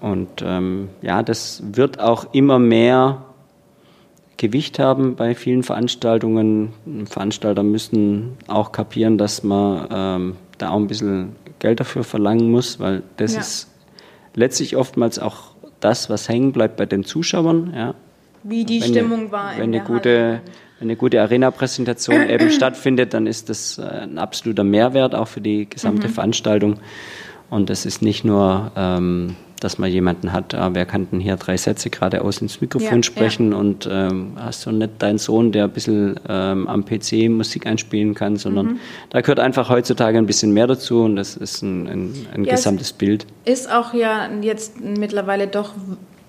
Speaker 3: Und ähm, ja, das wird auch immer mehr Gewicht haben bei vielen Veranstaltungen. Veranstalter müssen auch kapieren, dass man ähm, da auch ein bisschen Geld dafür verlangen muss, weil das
Speaker 2: Ja.
Speaker 3: ist letztlich oftmals auch das, was hängen bleibt bei den Zuschauern. Ja.
Speaker 2: Wie die
Speaker 3: Wenn
Speaker 2: Stimmung
Speaker 3: eine,
Speaker 2: war in
Speaker 3: wenn
Speaker 2: der
Speaker 3: eine gute,
Speaker 2: Halle.
Speaker 3: Wenn eine gute Arena-Präsentation eben stattfindet, dann ist das äh, ein absoluter Mehrwert auch für die
Speaker 2: Mhm.
Speaker 3: gesamte Veranstaltung. Und es ist nicht nur, ähm, dass man jemanden hat, ah, wer kann denn hier drei Sätze geradeaus ins Mikrofon
Speaker 2: Ja,
Speaker 3: sprechen und ähm, hast du nicht deinen Sohn, der ein bisschen ähm, am PC Musik einspielen kann, sondern
Speaker 2: Mhm.
Speaker 3: da gehört einfach heutzutage ein bisschen mehr dazu und das ist ein, ein, ein
Speaker 2: Ja, es-
Speaker 3: gesamtes Bild.
Speaker 2: Ist auch ja jetzt mittlerweile doch,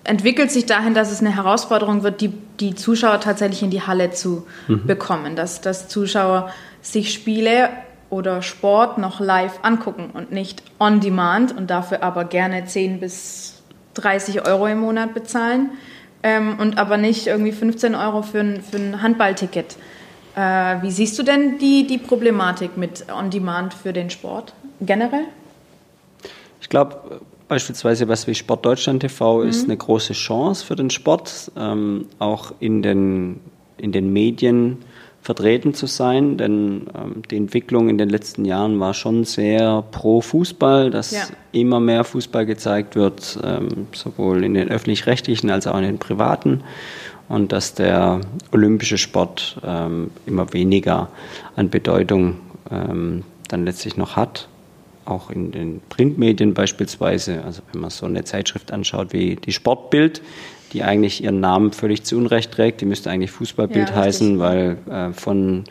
Speaker 2: entwickelt sich dahin, dass es eine Herausforderung wird, die, die Zuschauer tatsächlich in die Halle zu bekommen. Dass, dass Zuschauer sich Spiele oder Sport noch live angucken und nicht on demand und dafür aber gerne 10 bis 30 Euro im Monat bezahlen ähm, und aber nicht irgendwie 15 Euro für ein, für ein Handballticket. Äh, wie siehst du denn die, die Problematik mit on demand für den Sport generell?
Speaker 3: Ich glaube, beispielsweise was wie Sport Deutschland TV ist eine große Chance für den Sport, ähm, auch in den, in den Medien vertreten zu sein, denn ähm, die Entwicklung in den letzten Jahren war schon sehr pro Fußball, dass
Speaker 2: Ja.
Speaker 3: immer mehr Fußball gezeigt wird, ähm, sowohl in den öffentlich-rechtlichen als auch in den privaten und dass der olympische Sport ähm, immer weniger an Bedeutung ähm, dann letztlich noch hat auch in den Printmedien beispielsweise, also wenn man so eine Zeitschrift anschaut wie die Sportbild, die eigentlich ihren Namen völlig zu Unrecht trägt, die müsste eigentlich Fußballbild
Speaker 2: Ja,
Speaker 3: heißen, weil äh, von,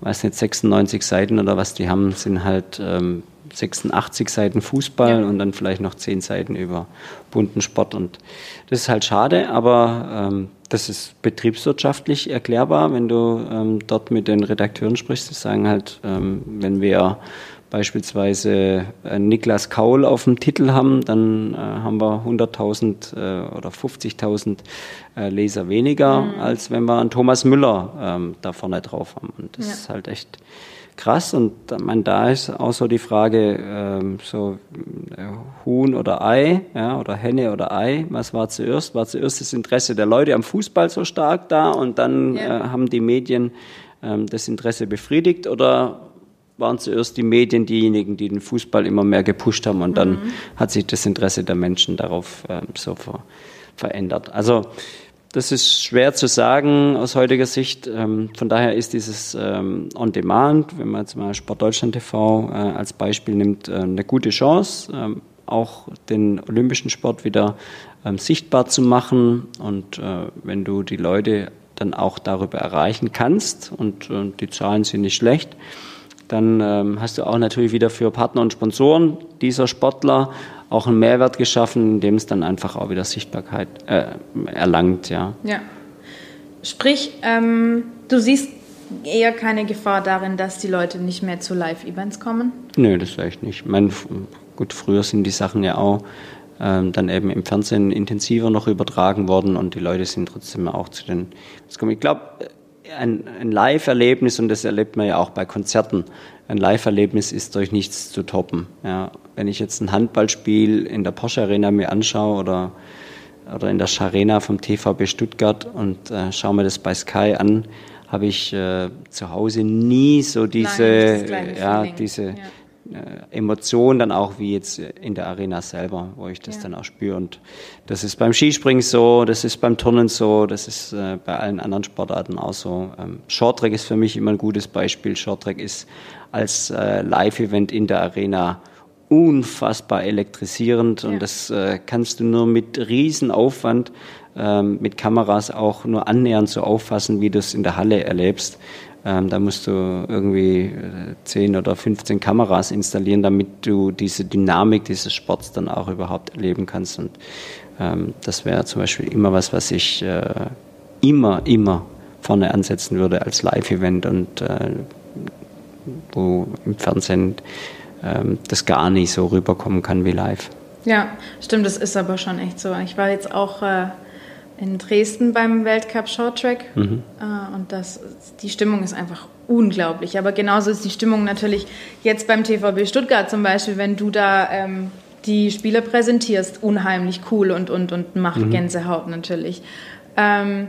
Speaker 3: weiß nicht, 96 Seiten oder was die haben, sind halt ähm, 86 Seiten Fußball
Speaker 2: Ja.
Speaker 3: und dann vielleicht noch 10 Seiten über bunten Sport und das ist halt schade, aber ähm, das ist betriebswirtschaftlich erklärbar, wenn du ähm, dort mit den Redakteuren sprichst. Die sagen halt, ähm, wenn wir beispielsweise äh, Niklas Kaul auf dem Titel haben, dann äh, haben wir 100.000 äh, oder 50.000 äh, Leser weniger, mhm. als wenn wir einen Thomas Müller ähm, da vorne drauf haben. Und das ja. ist halt echt krass. Und man, da ist auch so die Frage, ähm, so äh, Huhn oder Ei, ja, oder Henne oder Ei, was war zuerst? War zuerst das Interesse der Leute am Fußball so stark da und dann ja. äh, haben die Medien ähm, das Interesse befriedigt oder waren zuerst die Medien diejenigen, die den Fußball immer mehr gepusht haben und dann mhm. hat sich das Interesse der Menschen darauf ähm, so ver verändert. Also das ist schwer zu sagen aus heutiger Sicht. Ähm, von daher ist dieses ähm, On Demand, wenn man jetzt mal Sport Deutschland TV äh, als Beispiel nimmt, äh, eine gute Chance, ähm, auch den olympischen Sport wieder ähm, sichtbar zu machen. Und äh, wenn du die Leute dann auch darüber erreichen kannst und äh, die Zahlen sind nicht schlecht, dann ähm, hast du auch natürlich wieder für Partner und Sponsoren dieser Sportler auch einen Mehrwert geschaffen, indem es dann einfach auch wieder Sichtbarkeit äh, erlangt, ja.
Speaker 2: Ja. Sprich, ähm, du siehst eher keine Gefahr darin, dass die Leute nicht mehr zu Live-Events kommen?
Speaker 3: Nö, das vielleicht nicht. Ich meine, gut, früher sind die Sachen ja auch ähm, dann eben im Fernsehen intensiver noch übertragen worden und die Leute sind trotzdem auch zu den. Ich glaube, ein, ein Live-Erlebnis, und das erlebt man ja auch bei Konzerten, ein Live-Erlebnis ist durch nichts zu toppen. Ja, wenn ich jetzt ein Handballspiel in der Porsche Arena mir anschaue oder, oder in der Scharena vom TVB Stuttgart und äh, schaue mir das bei Sky an, habe ich äh, zu Hause nie so diese, Nein, ja, diese, ja. Äh, Emotion dann auch wie jetzt in der Arena selber, wo ich das ja. dann auch spüre. Und das ist beim Skispringen so, das ist beim Turnen so, das ist äh, bei allen anderen Sportarten auch so. Ähm, Shorttrack ist für mich immer ein gutes Beispiel. Shorttrack ist als äh, Live-Event in der Arena unfassbar elektrisierend und das äh, kannst du nur mit Riesenaufwand ähm, mit Kameras auch nur annähernd so auffassen, wie du es in der Halle erlebst. Ähm, da musst du irgendwie 10 äh, oder 15 Kameras installieren, damit du diese Dynamik dieses Sports dann auch überhaupt erleben kannst. Und ähm, das wäre zum Beispiel immer was, was ich äh, immer, immer vorne ansetzen würde als Live-Event und äh, wo im Fernsehen ähm, das gar nicht so rüberkommen kann wie live.
Speaker 2: Ja, stimmt, das ist aber schon echt so. Ich war jetzt auch äh, in Dresden beim Weltcup Shorttrack mhm. äh, und das, die Stimmung ist einfach unglaublich. Aber genauso ist die Stimmung natürlich jetzt beim TVB Stuttgart zum Beispiel, wenn du da ähm, die Spiele präsentierst, unheimlich cool und, und, und macht mhm. Gänsehaut natürlich. Ähm,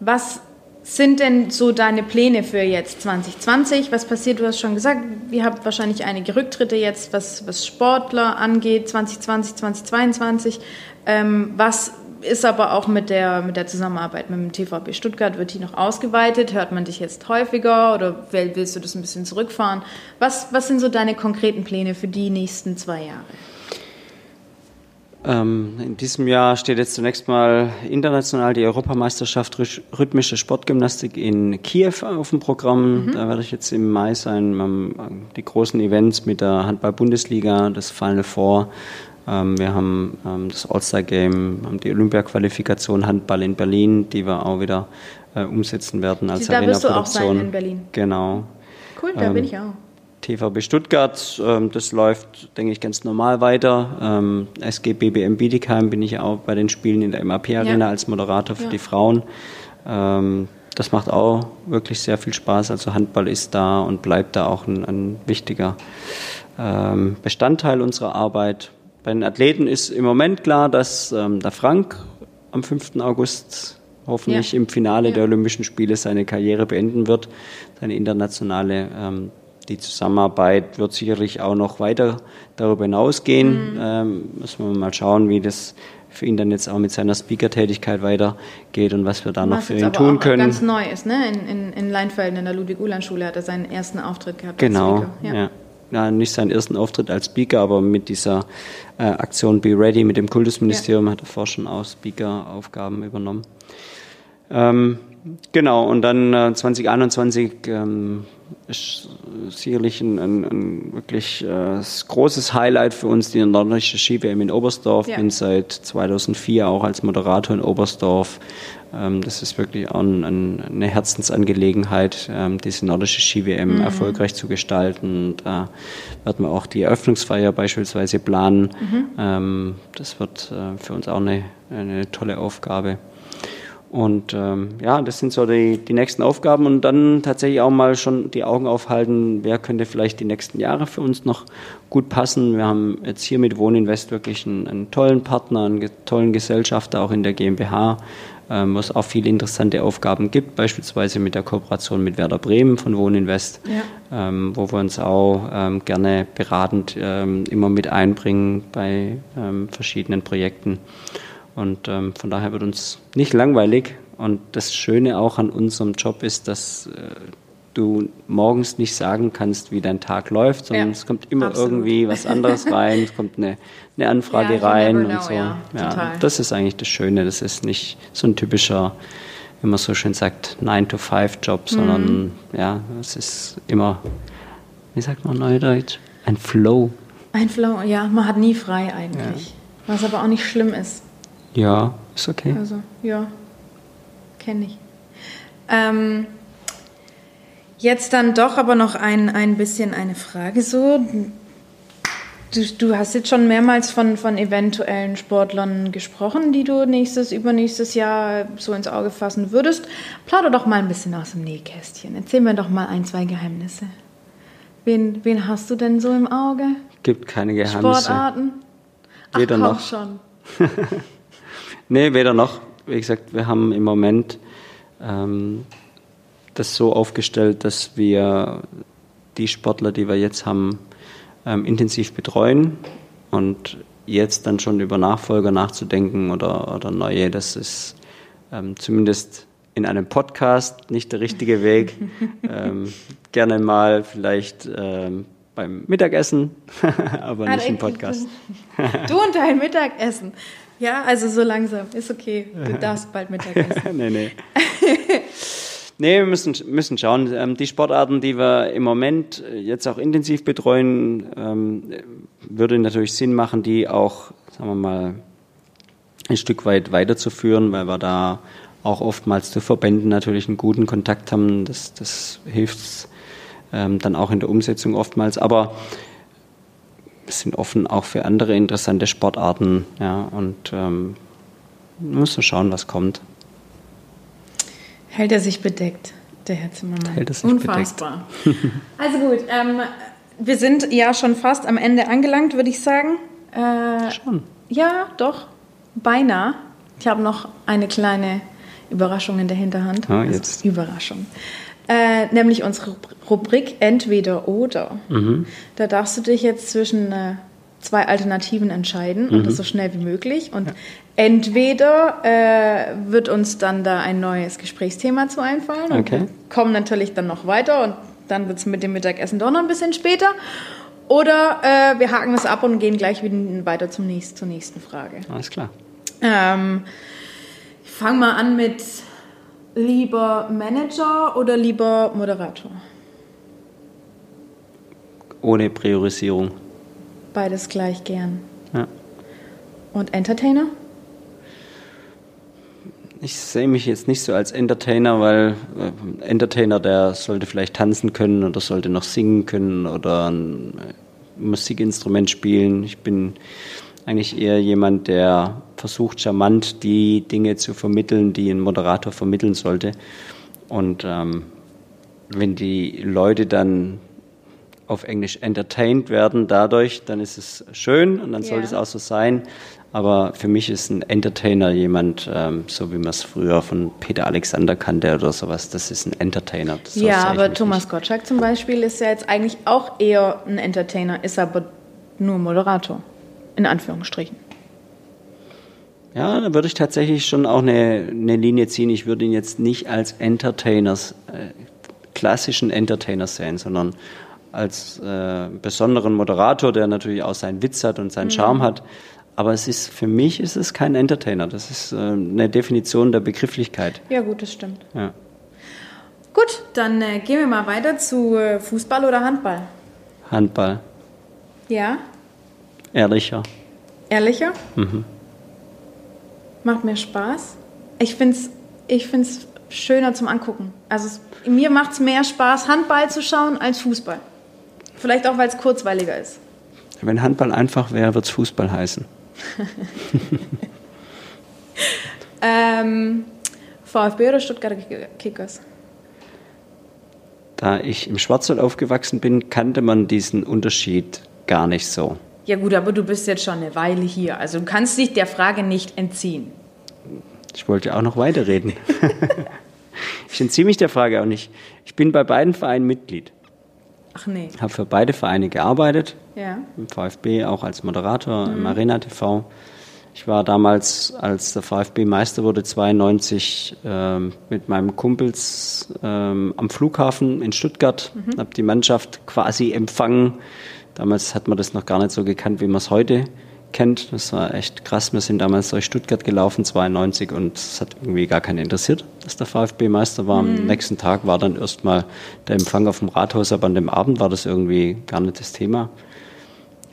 Speaker 2: was sind denn so deine Pläne für jetzt 2020? Was passiert? Du hast schon gesagt, ihr habt wahrscheinlich einige Rücktritte jetzt, was, was Sportler angeht, 2020, 2022. Ähm, was ist aber auch mit der, mit der Zusammenarbeit mit dem TVB Stuttgart, wird die noch ausgeweitet? Hört man dich jetzt häufiger oder willst du das ein bisschen zurückfahren? Was, was sind so deine konkreten Pläne für die nächsten zwei Jahre?
Speaker 3: Ähm, in diesem Jahr steht jetzt zunächst mal international die Europameisterschaft Rhythmische Sportgymnastik in Kiew auf dem Programm. Mhm. Da werde ich jetzt im Mai sein. Die großen Events mit der Handball-Bundesliga, das Final Four wir haben ähm, das All-Star-Game, haben die Olympia-Qualifikation Handball in Berlin, die wir auch wieder äh, umsetzen werden als
Speaker 2: Da wirst du auch sein in Berlin.
Speaker 3: Genau.
Speaker 2: Cool, da ähm, bin ich auch.
Speaker 3: TVB Stuttgart, ähm, das läuft, denke ich, ganz normal weiter. Ähm, SG BBM Bietigheim bin ich auch bei den Spielen in der MAP Arena ja. als Moderator für ja. die Frauen. Ähm, das macht auch wirklich sehr viel Spaß. Also Handball ist da und bleibt da auch ein, ein wichtiger ähm, Bestandteil unserer Arbeit. Bei den Athleten ist im Moment klar, dass ähm, der Frank am 5. August hoffentlich ja. im Finale ja. der Olympischen Spiele seine Karriere beenden wird. Seine internationale, ähm, die Zusammenarbeit wird sicherlich auch noch weiter darüber hinausgehen. Mhm. Ähm, müssen wir mal schauen, wie das für ihn dann jetzt auch mit seiner Speaker-Tätigkeit weitergeht und was wir da was noch für ihn tun auch können.
Speaker 2: ganz neu ist, ne? In, in, in Leinfelden in der Ludwig-Uhland-Schule hat er seinen ersten Auftritt gehabt.
Speaker 3: Genau, ja. ja ja, nicht seinen ersten Auftritt als Speaker, aber mit dieser äh, Aktion Be Ready mit dem Kultusministerium ja. hat er vorher schon auch Speaker-Aufgaben übernommen. Ähm, genau, und dann äh, 2021 ähm, ist sicherlich ein, ein, ein wirklich äh, großes Highlight für uns, die nordische Ski-WM in Oberstdorf. Ja. Bin seit 2004 auch als Moderator in Oberstdorf. Ähm, das ist wirklich auch ein, ein, eine Herzensangelegenheit, ähm, diese nordische Ski-WM mhm. erfolgreich zu gestalten. Da werden wir auch die Eröffnungsfeier beispielsweise planen. Mhm. Ähm, das wird äh, für uns auch eine, eine tolle Aufgabe. Und ähm, ja, das sind so die, die nächsten Aufgaben und dann tatsächlich auch mal schon die Augen aufhalten, wer könnte vielleicht die nächsten Jahre für uns noch gut passen. Wir haben jetzt hier mit Wohninvest wirklich einen, einen tollen Partner, einen tollen Gesellschafter auch in der GmbH, ähm, wo es auch viele interessante Aufgaben gibt, beispielsweise mit der Kooperation mit Werder Bremen von Wohninvest, ja. ähm, wo wir uns auch ähm, gerne beratend ähm, immer mit einbringen bei ähm, verschiedenen Projekten. Und ähm, von daher wird uns nicht langweilig. Und das Schöne auch an unserem Job ist, dass äh, du morgens nicht sagen kannst, wie dein Tag läuft, sondern ja, es kommt immer absolut. irgendwie was anderes rein, es kommt eine, eine Anfrage ja, rein know, und so. Ja, ja, das ist eigentlich das Schöne. Das ist nicht so ein typischer, wie man so schön sagt, 9-to-5-Job, mhm. sondern ja, es ist immer, wie sagt man neudeutsch, ein Flow.
Speaker 2: Ein Flow, ja, man hat nie frei eigentlich. Was aber auch nicht schlimm ist.
Speaker 3: Ja, ist okay.
Speaker 2: Also, ja, kenne ich. Ähm, jetzt dann doch aber noch ein, ein bisschen eine Frage so. Du, du, hast jetzt schon mehrmals von, von eventuellen Sportlern gesprochen, die du nächstes, übernächstes Jahr so ins Auge fassen würdest. Plauder doch mal ein bisschen aus dem Nähkästchen. Erzähl mir doch mal ein, zwei Geheimnisse. Wen, wen hast du denn so im Auge?
Speaker 3: Gibt keine Geheimnisse.
Speaker 2: Sportarten? Ach, Weder noch. schon.
Speaker 3: Nee, weder noch. Wie gesagt, wir haben im Moment ähm, das so aufgestellt, dass wir die Sportler, die wir jetzt haben, ähm, intensiv betreuen und jetzt dann schon über Nachfolger nachzudenken oder, oder neue, das ist ähm, zumindest in einem Podcast nicht der richtige Weg. ähm, gerne mal vielleicht ähm, beim Mittagessen, aber ah, nicht im Podcast.
Speaker 2: Du und dein Mittagessen. Ja, also so langsam. Ist okay. Du darfst bald Mittagessen. nee, nee.
Speaker 3: Nee, wir müssen, müssen schauen. Ähm, die Sportarten, die wir im Moment jetzt auch intensiv betreuen, ähm, würde natürlich Sinn machen, die auch, sagen wir mal, ein Stück weit weiterzuführen, weil wir da auch oftmals zu Verbänden natürlich einen guten Kontakt haben. Das, das hilft ähm, dann auch in der Umsetzung oftmals. Aber sind offen auch für andere interessante Sportarten. Ja, und ähm, müssen schauen, was kommt.
Speaker 2: Hält er sich bedeckt, der Herr Zimmermann?
Speaker 3: Hält er sich
Speaker 2: Unfassbar. bedeckt. also gut, ähm, wir sind ja schon fast am Ende angelangt, würde ich sagen.
Speaker 3: Äh, schon.
Speaker 2: Ja, doch. Beinahe. Ich habe noch eine kleine Überraschung in der Hinterhand.
Speaker 3: Ah, jetzt.
Speaker 2: Also, Überraschung. Äh, nämlich unsere Rubrik Entweder oder. Mhm. Da darfst du dich jetzt zwischen äh, zwei Alternativen entscheiden mhm. und das so schnell wie möglich. Und ja. Entweder äh, wird uns dann da ein neues Gesprächsthema zu einfallen und kommen natürlich dann noch weiter und dann wird es mit dem Mittagessen doch noch ein bisschen später. Oder äh, wir haken es ab und gehen gleich wieder weiter zum nächsten, zur nächsten Frage.
Speaker 3: Alles klar.
Speaker 2: Ähm, ich fange mal an mit Lieber Manager oder lieber Moderator?
Speaker 3: Ohne Priorisierung.
Speaker 2: Beides gleich gern.
Speaker 3: Ja.
Speaker 2: Und Entertainer?
Speaker 3: Ich sehe mich jetzt nicht so als Entertainer, weil äh, Entertainer, der sollte vielleicht tanzen können oder sollte noch singen können oder ein äh, Musikinstrument spielen. Ich bin eigentlich eher jemand, der versucht charmant die Dinge zu vermitteln, die ein Moderator vermitteln sollte. Und ähm, wenn die Leute dann auf Englisch entertained werden dadurch, dann ist es schön und dann yeah. soll es auch so sein. Aber für mich ist ein Entertainer jemand, ähm, so wie man es früher von Peter Alexander kannte oder sowas, das ist ein Entertainer. Das
Speaker 2: ja, aber Thomas nicht. Gottschalk zum Beispiel ist ja jetzt eigentlich auch eher ein Entertainer, ist aber nur Moderator in Anführungsstrichen.
Speaker 3: Ja, da würde ich tatsächlich schon auch eine, eine Linie ziehen. Ich würde ihn jetzt nicht als Entertainers, äh, klassischen Entertainer sehen, sondern als äh, besonderen Moderator, der natürlich auch seinen Witz hat und seinen mhm. Charme hat. Aber es ist für mich ist es kein Entertainer. Das ist äh, eine Definition der Begrifflichkeit.
Speaker 2: Ja, gut, das stimmt.
Speaker 3: Ja.
Speaker 2: Gut, dann äh, gehen wir mal weiter zu äh, Fußball oder Handball.
Speaker 3: Handball.
Speaker 2: Ja.
Speaker 3: Ehrlicher.
Speaker 2: Ehrlicher?
Speaker 3: Mhm.
Speaker 2: Macht mir Spaß. Ich finde es ich finde es schöner zum Angucken. Also es, mir macht es mehr Spaß, Handball zu schauen als Fußball. Vielleicht auch, weil es kurzweiliger ist.
Speaker 3: Wenn Handball einfach wäre, wird es Fußball heißen.
Speaker 2: ähm, VfB oder Stuttgarter Kickers?
Speaker 3: Da ich im Schwarzwald aufgewachsen bin, kannte man diesen Unterschied gar nicht so.
Speaker 2: Ja gut, aber du bist jetzt schon eine Weile hier. Also du kannst dich der Frage nicht entziehen.
Speaker 3: Ich wollte auch noch weiterreden. ich entziehe mich der Frage auch nicht. Ich bin bei beiden Vereinen Mitglied.
Speaker 2: Ach nee.
Speaker 3: Habe für beide Vereine gearbeitet.
Speaker 2: Ja.
Speaker 3: Im VfB auch als Moderator mhm. im Arena TV. Ich war damals, als der VfB Meister wurde, 92 ähm, mit meinem Kumpels ähm, am Flughafen in Stuttgart. Mhm. Habe die Mannschaft quasi empfangen. Damals hat man das noch gar nicht so gekannt, wie man es heute kennt. Das war echt krass. Wir sind damals durch Stuttgart gelaufen, 92, und es hat irgendwie gar keinen interessiert, dass der VfB Meister war. Mhm. Am nächsten Tag war dann erstmal der Empfang auf dem Rathaus, aber an dem Abend war das irgendwie gar nicht das Thema.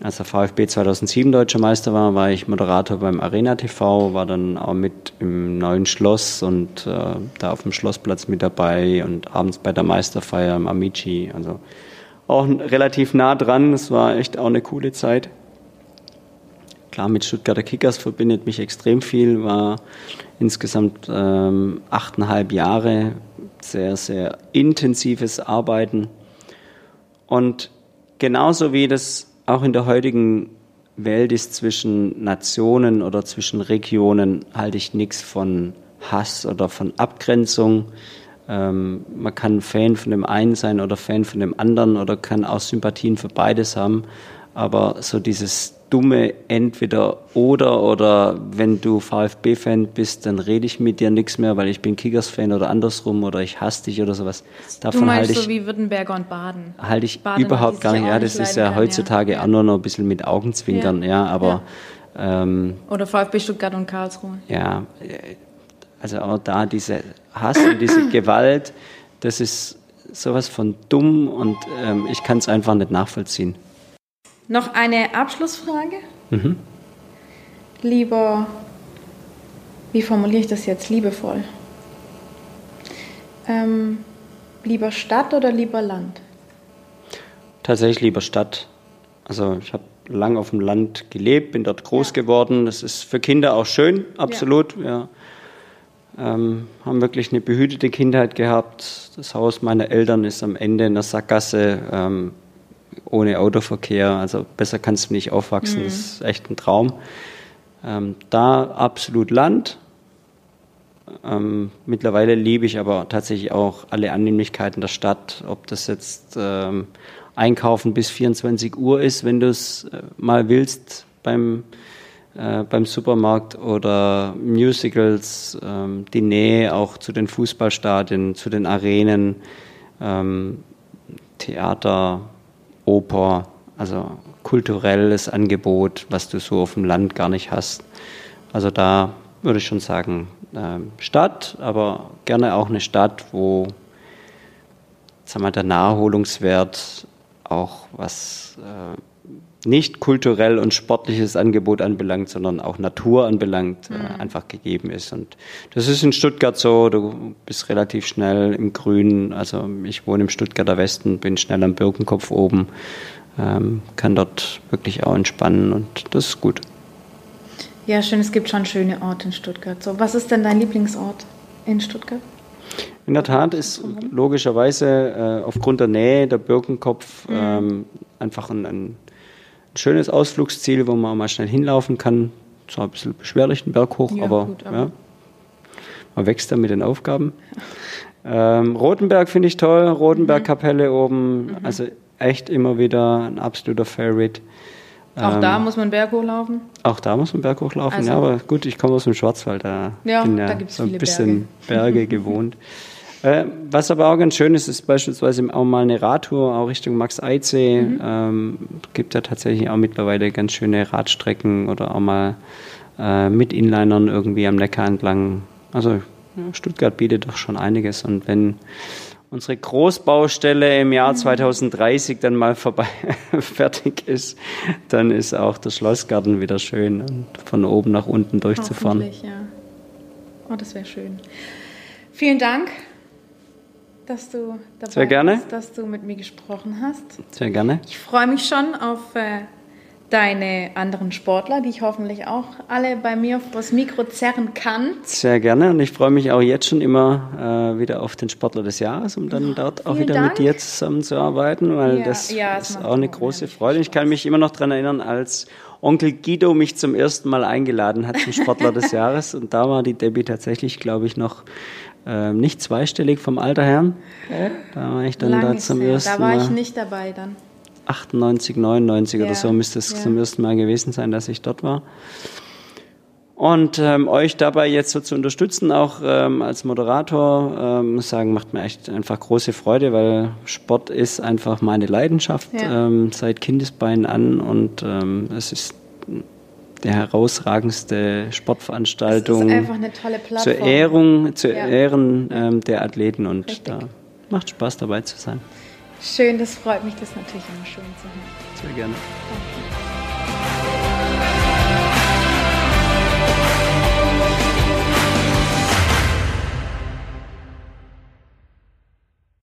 Speaker 3: Als der VfB 2007 deutscher Meister war, war ich Moderator beim Arena TV, war dann auch mit im neuen Schloss und äh, da auf dem Schlossplatz mit dabei und abends bei der Meisterfeier im Amici. Also auch relativ nah dran. Es war echt auch eine coole Zeit. Klar, mit Stuttgarter Kickers verbindet mich extrem viel, war insgesamt ähm, achteinhalb Jahre sehr, sehr intensives Arbeiten. Und genauso wie das auch in der heutigen Welt ist zwischen Nationen oder zwischen Regionen, halte ich nichts von Hass oder von Abgrenzung. Ähm, man kann Fan von dem einen sein oder Fan von dem anderen oder kann auch Sympathien für beides haben. Aber so dieses dumme entweder oder oder wenn du VfB-Fan bist, dann rede ich mit dir nichts mehr, weil ich bin Kickers-Fan oder andersrum oder ich hasse dich oder sowas.
Speaker 2: Davon du meinst ich, so wie Württemberger und Baden?
Speaker 3: Halte ich Baden überhaupt gar nicht. Ja, das ist ja heutzutage ja. auch nur noch ein bisschen mit Augenzwinkern, ja, ja aber.
Speaker 2: Ja. Ähm, oder VfB Stuttgart und Karlsruhe.
Speaker 3: Ja, also auch da diese Hass und diese Gewalt, das ist sowas von dumm und ähm, ich kann es einfach nicht nachvollziehen.
Speaker 2: Noch eine Abschlussfrage. Mhm. Lieber, wie formuliere ich das jetzt liebevoll? Ähm, lieber Stadt oder lieber Land?
Speaker 3: Tatsächlich lieber Stadt. Also ich habe lang auf dem Land gelebt, bin dort groß ja. geworden. Das ist für Kinder auch schön, absolut. Ja. ja. Ähm, haben wirklich eine behütete Kindheit gehabt. Das Haus meiner Eltern ist am Ende in der Sackgasse. Ähm, ohne Autoverkehr. Also besser kannst du nicht aufwachsen. Mhm. Das ist echt ein Traum. Ähm, da absolut Land. Ähm, mittlerweile liebe ich aber tatsächlich auch alle Annehmlichkeiten der Stadt, ob das jetzt ähm, Einkaufen bis 24 Uhr ist, wenn du es äh, mal willst beim, äh, beim Supermarkt oder Musicals, ähm, die Nähe auch zu den Fußballstadien, zu den Arenen, ähm, Theater, Oper, also kulturelles Angebot, was du so auf dem Land gar nicht hast. Also da würde ich schon sagen, äh, Stadt, aber gerne auch eine Stadt, wo sagen wir, der Naherholungswert auch was äh, nicht kulturell und sportliches Angebot anbelangt, sondern auch Natur anbelangt, äh, mhm. äh, einfach gegeben ist. Und das ist in Stuttgart so, du bist relativ schnell im Grün. Also ich wohne im Stuttgarter Westen, bin schnell am Birkenkopf oben, ähm, kann dort wirklich auch entspannen und das ist gut.
Speaker 2: Ja, schön, es gibt schon schöne Orte in Stuttgart. So, was ist denn dein Lieblingsort in Stuttgart?
Speaker 3: In der Tat ist logischerweise äh, aufgrund der Nähe der Birkenkopf mhm. ähm, einfach ein, ein ein schönes Ausflugsziel, wo man mal schnell hinlaufen kann. Zwar ein bisschen beschwerlich, den Berg hoch, ja, aber, gut, aber. Ja, man wächst dann mit den Aufgaben. Ähm, Rotenberg finde ich toll, Rotenbergkapelle mhm. oben, mhm. also echt immer wieder ein absoluter Favorite.
Speaker 2: Auch ähm, da muss man Berg hochlaufen?
Speaker 3: Auch da muss man Berg hochlaufen, also. ja, aber gut, ich komme aus dem Schwarzwald, da
Speaker 2: ja, bin ja da so ein
Speaker 3: bisschen Berge, Berge gewohnt. Äh, was aber auch ganz schön ist, ist beispielsweise auch mal eine Radtour, auch Richtung Max-Eidsee. Mhm. Ähm, gibt ja tatsächlich auch mittlerweile ganz schöne Radstrecken oder auch mal äh, mit Inlinern irgendwie am Neckar entlang. Also Stuttgart bietet doch schon einiges. Und wenn unsere Großbaustelle im Jahr 2030 mhm. dann mal vorbei fertig ist, dann ist auch der Schlossgarten wieder schön und von oben nach unten durchzufahren.
Speaker 2: Ja. Oh, das wäre schön. Vielen Dank, dass du dabei
Speaker 3: Sehr gerne.
Speaker 2: bist, dass du mit mir gesprochen hast.
Speaker 3: Sehr gerne.
Speaker 2: Ich freue mich schon auf äh, deine anderen Sportler, die ich hoffentlich auch alle bei mir vors Mikro zerren kann.
Speaker 3: Sehr gerne und ich freue mich auch jetzt schon immer äh, wieder auf den Sportler des Jahres, um dann dort auch wieder
Speaker 2: Dank.
Speaker 3: mit dir zusammenzuarbeiten, weil
Speaker 2: Ja,
Speaker 3: das
Speaker 2: ja,
Speaker 3: ist auch eine große Freude. Ich kann mich immer noch daran erinnern, als Onkel Guido mich zum ersten Mal eingeladen hat zum Sportler des Jahres und da war die Debbie tatsächlich, glaube ich, noch äh, nicht zweistellig vom Alter her. Da war ich dann
Speaker 2: Lang
Speaker 3: da zum
Speaker 2: her.
Speaker 3: ersten
Speaker 2: Da war
Speaker 3: Mal.
Speaker 2: ich nicht dabei dann.
Speaker 3: 98, 99
Speaker 2: Ja,
Speaker 3: oder so müsste es
Speaker 2: ja.
Speaker 3: zum ersten Mal gewesen sein, dass ich dort war. Und ähm, euch dabei jetzt so zu unterstützen, auch ähm, als Moderator, ähm, muss sagen, macht mir echt einfach große Freude, weil Sport ist einfach meine Leidenschaft
Speaker 2: Ja.
Speaker 3: ähm, seit Kindesbeinen an und ähm, es ist die herausragendste Sportveranstaltung zur Ehrung, zu
Speaker 2: Ja.
Speaker 3: Ehren ähm, der Athleten und
Speaker 2: Richtig.
Speaker 3: da macht Spaß dabei zu sein.
Speaker 2: Schön, das freut mich, das natürlich immer schön zu hören.
Speaker 3: Sehr gerne.
Speaker 2: Danke.